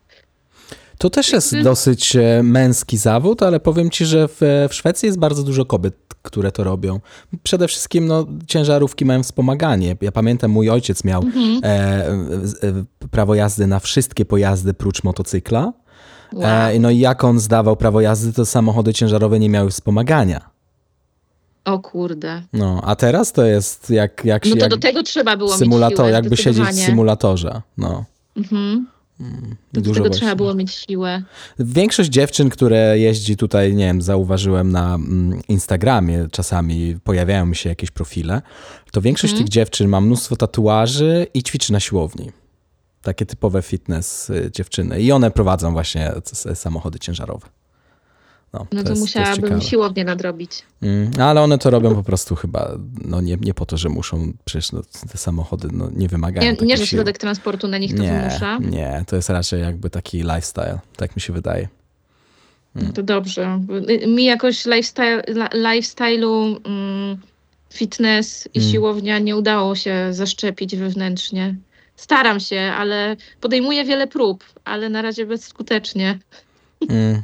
To też jest dosyć e, męski zawód, ale powiem ci, że w, w Szwecji jest bardzo dużo kobiet, które to robią. Przede wszystkim no, ciężarówki mają wspomaganie. Ja pamiętam, mój ojciec miał mhm. e, e, prawo jazdy na wszystkie pojazdy prócz motocykla. E, wow. E, no i jak on zdawał prawo jazdy, to samochody ciężarowe nie miały wspomagania. O kurde. No, a teraz to jest jak, jak No to jak do tego trzeba było symulator, mieć siłę, jakby siedzieć w symulatorze. No. Mhm. Do tego właśnie. trzeba było mieć siłę. Większość dziewczyn, które jeździ tutaj, nie wiem, zauważyłem na mm, Instagramie, czasami pojawiają mi się jakieś profile, to większość mhm. tych dziewczyn ma mnóstwo tatuaży i ćwiczy na siłowni. Takie typowe fitness y, dziewczyny. I one prowadzą właśnie samochody ciężarowe. No, no to, to musiałabym to siłownię nadrobić. Mm, ale one to robią po prostu chyba, no nie, nie po to, że muszą, przecież no, te samochody no, nie wymagają Nie, nie że środek transportu na nich to nie, wymusza? Nie, to jest raczej jakby taki lifestyle, tak mi się wydaje. Mm. No to dobrze. Mi jakoś lifestyle, lifestyle'u mm, fitness i mm. siłownia nie udało się zaszczepić wewnętrznie. Staram się, ale podejmuję wiele prób, ale na razie bezskutecznie. Mm.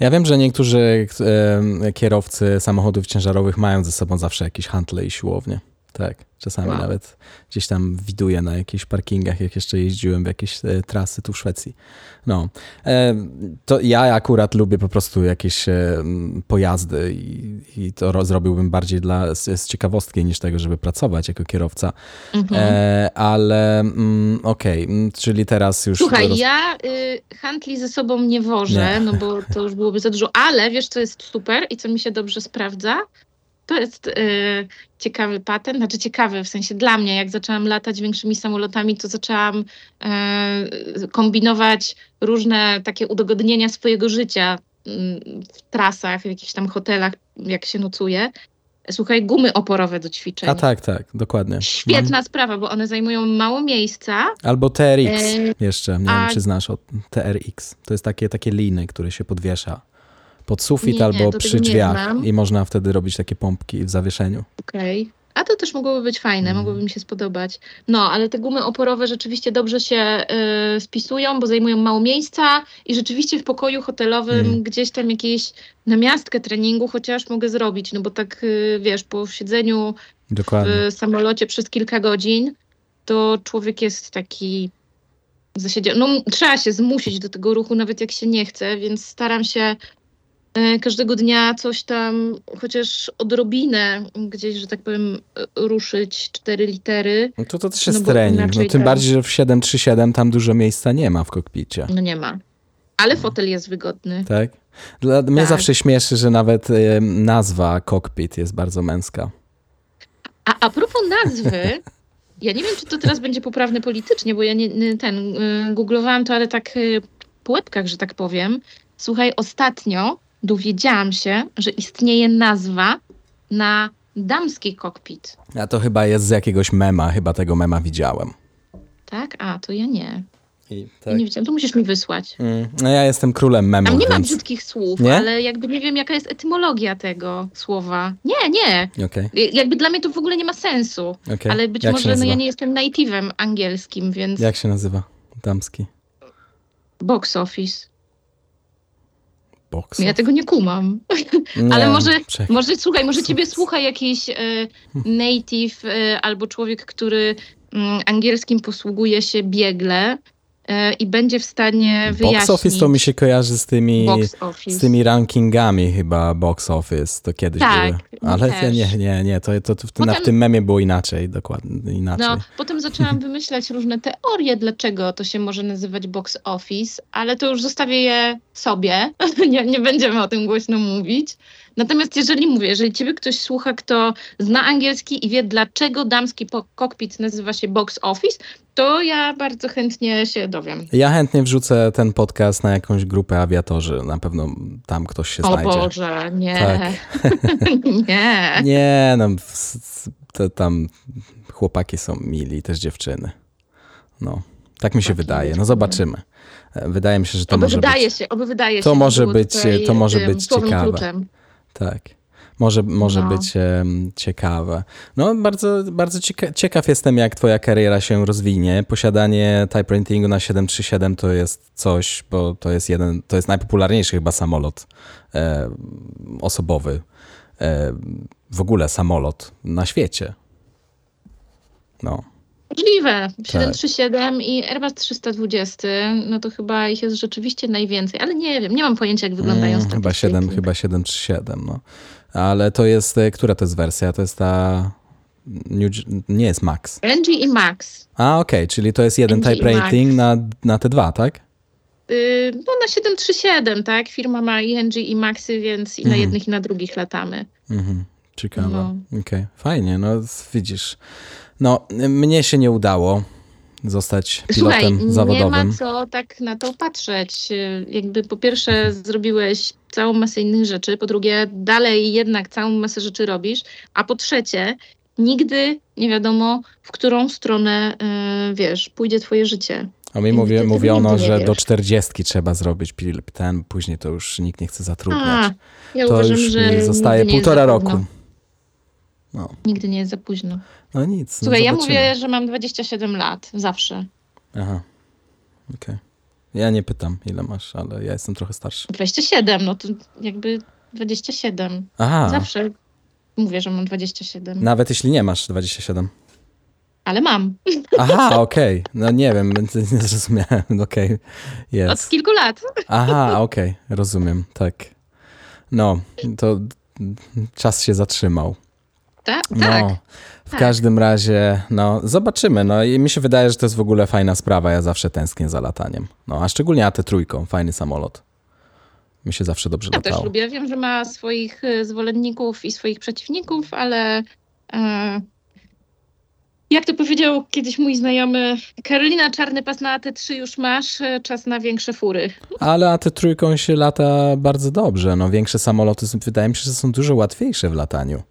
Ja wiem, że niektórzy e, kierowcy samochodów ciężarowych mają ze sobą zawsze jakieś handle i siłownie. Tak, czasami wow. nawet gdzieś tam widuję na jakichś parkingach, jak jeszcze jeździłem w jakieś e, trasy tu w Szwecji. No, e, to ja akurat lubię po prostu jakieś e, pojazdy i, i to zrobiłbym bardziej dla, z, z, ciekawostki niż tego, żeby pracować jako kierowca. Mhm. E, ale mm, okej, okay, czyli teraz już... Słuchaj, roz... ja y, handli ze sobą nie wożę, nie. no bo to już byłoby za dużo, ale wiesz, co jest super i co mi się dobrze sprawdza? To jest y, ciekawy patent, znaczy ciekawy w sensie dla mnie, jak zaczęłam latać większymi samolotami, to zaczęłam y, kombinować różne takie udogodnienia swojego życia y, w trasach, w jakichś tam hotelach, jak się nocuje. Słuchaj, gumy oporowe do ćwiczeń. A tak, tak, dokładnie. Świetna Mam... sprawa, bo one zajmują mało miejsca. Albo TRX e, jeszcze, nie a... wiem czy znasz o TRX. To jest takie, takie liny, które się podwiesza pod sufit nie, albo nie, przy drzwiach i można wtedy robić takie pompki w zawieszeniu. Okej. Okay. A to też mogłoby być fajne, mm. mogłoby mi się spodobać. No, ale te gumy oporowe rzeczywiście dobrze się y, spisują, bo zajmują mało miejsca i rzeczywiście w pokoju hotelowym mm. gdzieś tam jakieś namiastkę treningu chociaż mogę zrobić, no bo tak y, wiesz, po siedzeniu Dokładnie. w samolocie przez kilka godzin, to człowiek jest taki zasiedział. No, trzeba się zmusić do tego ruchu, nawet jak się nie chce, więc staram się każdego dnia coś tam, chociaż odrobinę gdzieś, że tak powiem, ruszyć cztery litery. No to to też jest no trening. No, tym bardziej, że w 737 tam dużo miejsca nie ma w kokpicie. No nie ma. Ale fotel jest wygodny. Tak? Dla mnie tak. zawsze śmieszy, że nawet y, nazwa kokpit jest bardzo męska. A, a propos nazwy, ja nie wiem, czy to teraz będzie poprawne politycznie, bo ja nie, ten, y, googlowałam to, ale tak y, po łebkach, że tak powiem. Słuchaj, ostatnio dowiedziałam się, że istnieje nazwa na damski kokpit. A to chyba jest z jakiegoś mema, chyba tego mema widziałem. Tak? A, to ja nie. I tak. ja nie widziałam, to musisz mi wysłać. Mm, no ja jestem królem memów. Tam nie więc... ma brzydkich słów, nie? ale jakby nie wiem, jaka jest etymologia tego słowa. Nie, nie. Okay. Jakby dla mnie to w ogóle nie ma sensu. Okay. Ale być Jak może no, ja nie jestem native'em angielskim, więc... Jak się nazywa damski? Box office. Ja tego nie kumam. Nie, Ale może, może słuchaj, może ciebie słucha jakiś e, native e, albo człowiek, który mm, angielskim posługuje się biegle i będzie w stanie wyjaśnić. Box Office to mi się kojarzy z tymi, z tymi rankingami chyba Box Office, to kiedyś Tak, były. Ale też. nie, nie, nie, to, to, to w, tym, na, w Potem- tym memie było inaczej, dokładnie inaczej. No, potem zaczęłam wymyślać różne teorie, dlaczego to się może nazywać box office, ale to już zostawię je sobie. nie, nie będziemy o tym głośno mówić. Natomiast jeżeli mówię, jeżeli ciebie ktoś słucha, kto zna angielski i wie, dlaczego damski kokpit nazywa się box office, to ja bardzo chętnie się dowiem. Ja chętnie wrzucę ten podcast na jakąś grupę awiatorzy, na pewno tam ktoś się O znajdzie. Boże, nie. Tak. nie. Nie, no, to tam chłopaki są mili, też dziewczyny. No, tak mi się wydaje. No zobaczymy. E, Wydaje mi się, że to oby może wydaje być... się, oby wydaje to się. może być- to może być ciekawe. kluczem. Tak. Może, może No. być ciekawe. No, bardzo, bardzo cieka ciekaw jestem, jak twoja kariera się rozwinie. Posiadanie typewritingu na 737 to jest coś, bo to jest jeden, to jest najpopularniejszy chyba samolot e, osobowy. E, w ogóle samolot na świecie. No. Możliwe. Tak. 737 i Airbus 320, no to chyba ich jest rzeczywiście najwięcej, ale nie wiem, nie mam pojęcia, jak wyglądają Mm, chyba 7, chyba 737, no. Ale to jest, e, która to jest wersja? To jest ta New, nie jest Max. NG i Max. A, okej, czyli to jest jeden NG type rating na, na te dwa, tak? Yy, no na 737, tak? Firma ma i NG i Maxy, więc i na Mhm. jednych i na drugich latamy. Mhm. Ciekawe. No. Okej, fajnie, no widzisz. No, mnie się nie udało zostać Słuchaj, pilotem nie zawodowym. ma co tak na to patrzeć. Jakby po pierwsze zrobiłeś całą masę innych rzeczy, po drugie dalej jednak całą masę rzeczy robisz, a po trzecie nigdy nie wiadomo, w którą stronę, yy, wiesz, pójdzie twoje życie. A mi mówi, mówiono, nie że wiesz. do 40 trzeba zrobić ten, później to już nikt nie chce A, zatrudniać. ja to uważam, już że zostaje nie półtora roku. No, Nigdy nie jest za późno. no nic. no Słuchaj, ja zobaczymy. mówię, że mam 27 lat, zawsze. Aha, okej. Ja nie pytam, ile masz, ale ja jestem trochę starszy. 27, no to jakby 27. Aha, Zawsze mówię, że mam 27. nawet jeśli nie masz 27. Ale mam. Aha, okej. No nie wiem, nie zrozumiałem. Okej, Od jest. kilku lat. Aha, okej, rozumiem, tak. No, to czas się zatrzymał. Tak? No, w tak. każdym razie, no, zobaczymy. No i mi się wydaje, że to jest w ogóle fajna sprawa. Ja zawsze tęsknię za lataniem. No, a szczególnie AT trójką, fajny samolot. Mi się zawsze dobrze Ja też latało. lubię. Wiem, że ma swoich e, zwolenników i swoich przeciwników, ale e, jak to powiedział kiedyś mój znajomy, Karolina, czarny pas na AT3 już masz, e, czas na większe fury. Ale AT trójką się lata bardzo dobrze. No, większe samoloty są, wydaje mi się, że są dużo łatwiejsze w lataniu.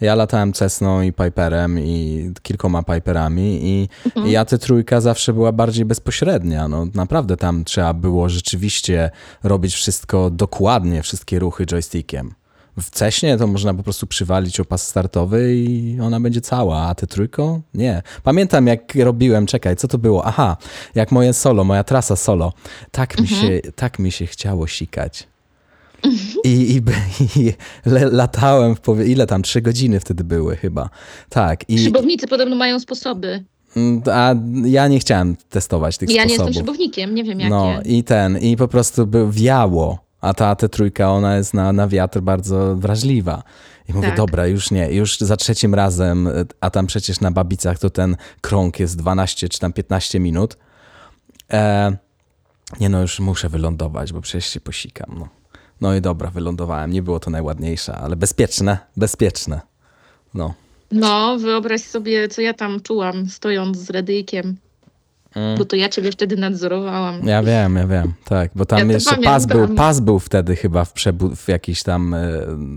Ja latałem Cessną i Piperem i kilkoma Piperami i, Mhm. i AT trójka zawsze była bardziej bezpośrednia. No, naprawdę tam trzeba było rzeczywiście robić wszystko dokładnie, wszystkie ruchy joystickiem. W Ceśnie to można po prostu przywalić o pas startowy i ona będzie cała, a ty trójką? Nie. Pamiętam jak robiłem, czekaj, co to było? Aha, jak moje solo, moja trasa solo. Tak mi, się, tak mi się chciało sikać. I, i, i le, latałem w powie... ile tam, trzy godziny wtedy były chyba. Tak. I, Szybownicy podobno mają sposoby. a ja nie chciałem testować tych Ja nie sposobów. jestem szybownikiem, nie wiem jakie. No i ten, i po prostu był wiało, a ta T3 ona jest na, na wiatr bardzo wrażliwa. I mówię, Tak. dobra, już nie, już za trzecim razem, a tam przecież na Babicach to ten krąg jest 12 czy tam 15 minut. E, nie no, już muszę wylądować, bo przecież się posikam. No. No i dobra, wylądowałem. Nie było to najładniejsze, ale bezpieczne, bezpieczne. No. No, wyobraź sobie, co ja tam czułam, stojąc z Redyjkiem. Mm. Bo to ja ciebie wtedy nadzorowałam. Ja wiem, ja wiem, tak, bo tam Ja jeszcze pas był, pas był wtedy chyba w, przebu- w jakiś tam, e,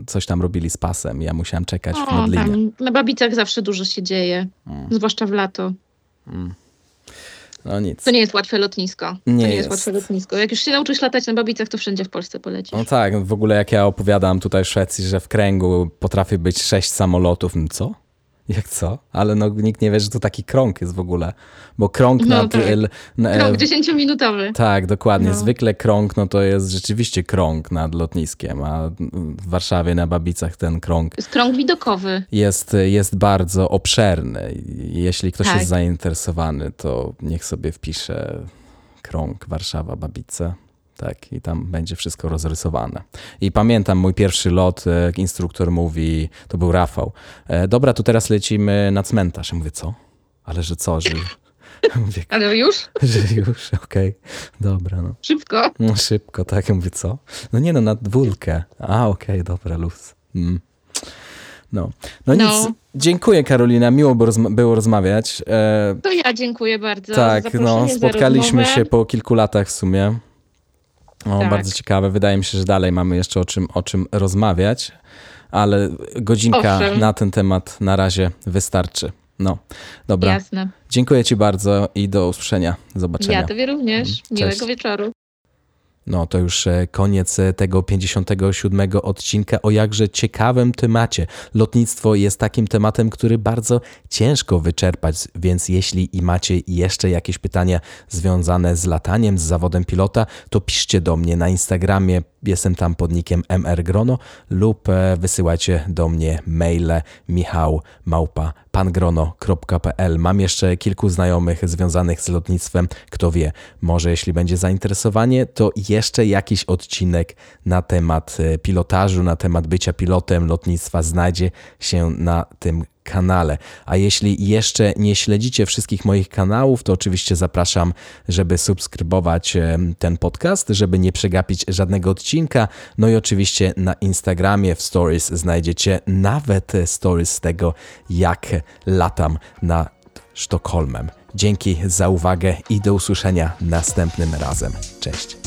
coś tam robili z pasem, ja musiałem czekać w O, Modlinie. tam na Babicach zawsze dużo się dzieje, Mm. zwłaszcza w lato. No nic. To nie jest łatwe lotnisko. To Nie nie jest. łatwe lotnisko. Jak już się nauczysz latać na Babicach, to wszędzie w Polsce polecisz. No tak, w ogóle jak ja opowiadam tutaj w Szwecji, że w kręgu potrafi być sześć samolotów, co? Jak co? Ale no nikt nie wie, że to taki krąg jest w ogóle, bo krąg No nad... tak. na- Krąg 10-minutowy. Tak, dokładnie. No. Zwykle krąg, no to jest rzeczywiście krąg nad lotniskiem, a w Warszawie na Babicach ten krąg Jest krąg widokowy. jest, jest bardzo obszerny. Jeśli ktoś Tak. jest zainteresowany, to niech sobie wpisze krąg Warszawa Babice. Tak, i tam będzie wszystko rozrysowane. I pamiętam mój pierwszy lot, e, instruktor mówi, to był Rafał, e, dobra, to teraz lecimy na cmentarz. Ja mówię, co? Ale że co, że... Mówię, Ale już? że już, okej, dobra, no. Szybko. No szybko, tak, ja mówię, co? No nie no, na dwójkę. A, okej, dobra, luz. Mm. No. no nic, No. dziękuję Karolina, miło było, rozma- było rozmawiać. E, To ja dziękuję bardzo. za tak, no, spotkaliśmy się po kilku latach w sumie. O, Tak. Bardzo ciekawe, wydaje mi się, że dalej mamy jeszcze o czym, o czym rozmawiać, ale godzinka Owszem. na ten temat na razie wystarczy. No, dobra. Jasne. Dziękuję Ci bardzo i do usłyszenia. Zobaczenia. Ja tobie również. Cześć. Miłego wieczoru. No to już e, koniec e, tego 57 odcinka o jakże ciekawym temacie. Lotnictwo jest takim tematem, który bardzo ciężko wyczerpać, więc jeśli i macie jeszcze jakieś pytania związane z lataniem, z zawodem pilota, to piszcie do mnie na Instagramie. Jestem tam pod nickiem mrgrono lub e, wysyłajcie do mnie maile michał małpa pangrono.pl. Mam jeszcze kilku znajomych związanych z lotnictwem. Kto wie, może jeśli będzie zainteresowanie, to jeszcze jakiś odcinek na temat e, pilotażu, na temat bycia pilotem lotnictwa znajdzie się na tym kanale. A jeśli jeszcze nie śledzicie wszystkich moich kanałów, to oczywiście zapraszam, żeby subskrybować e, ten podcast, żeby nie przegapić żadnego odcinka. No i oczywiście na Instagramie w stories znajdziecie nawet stories z tego, jak latam na Sztokholmem. Dzięki za uwagę i do usłyszenia następnym razem. Cześć.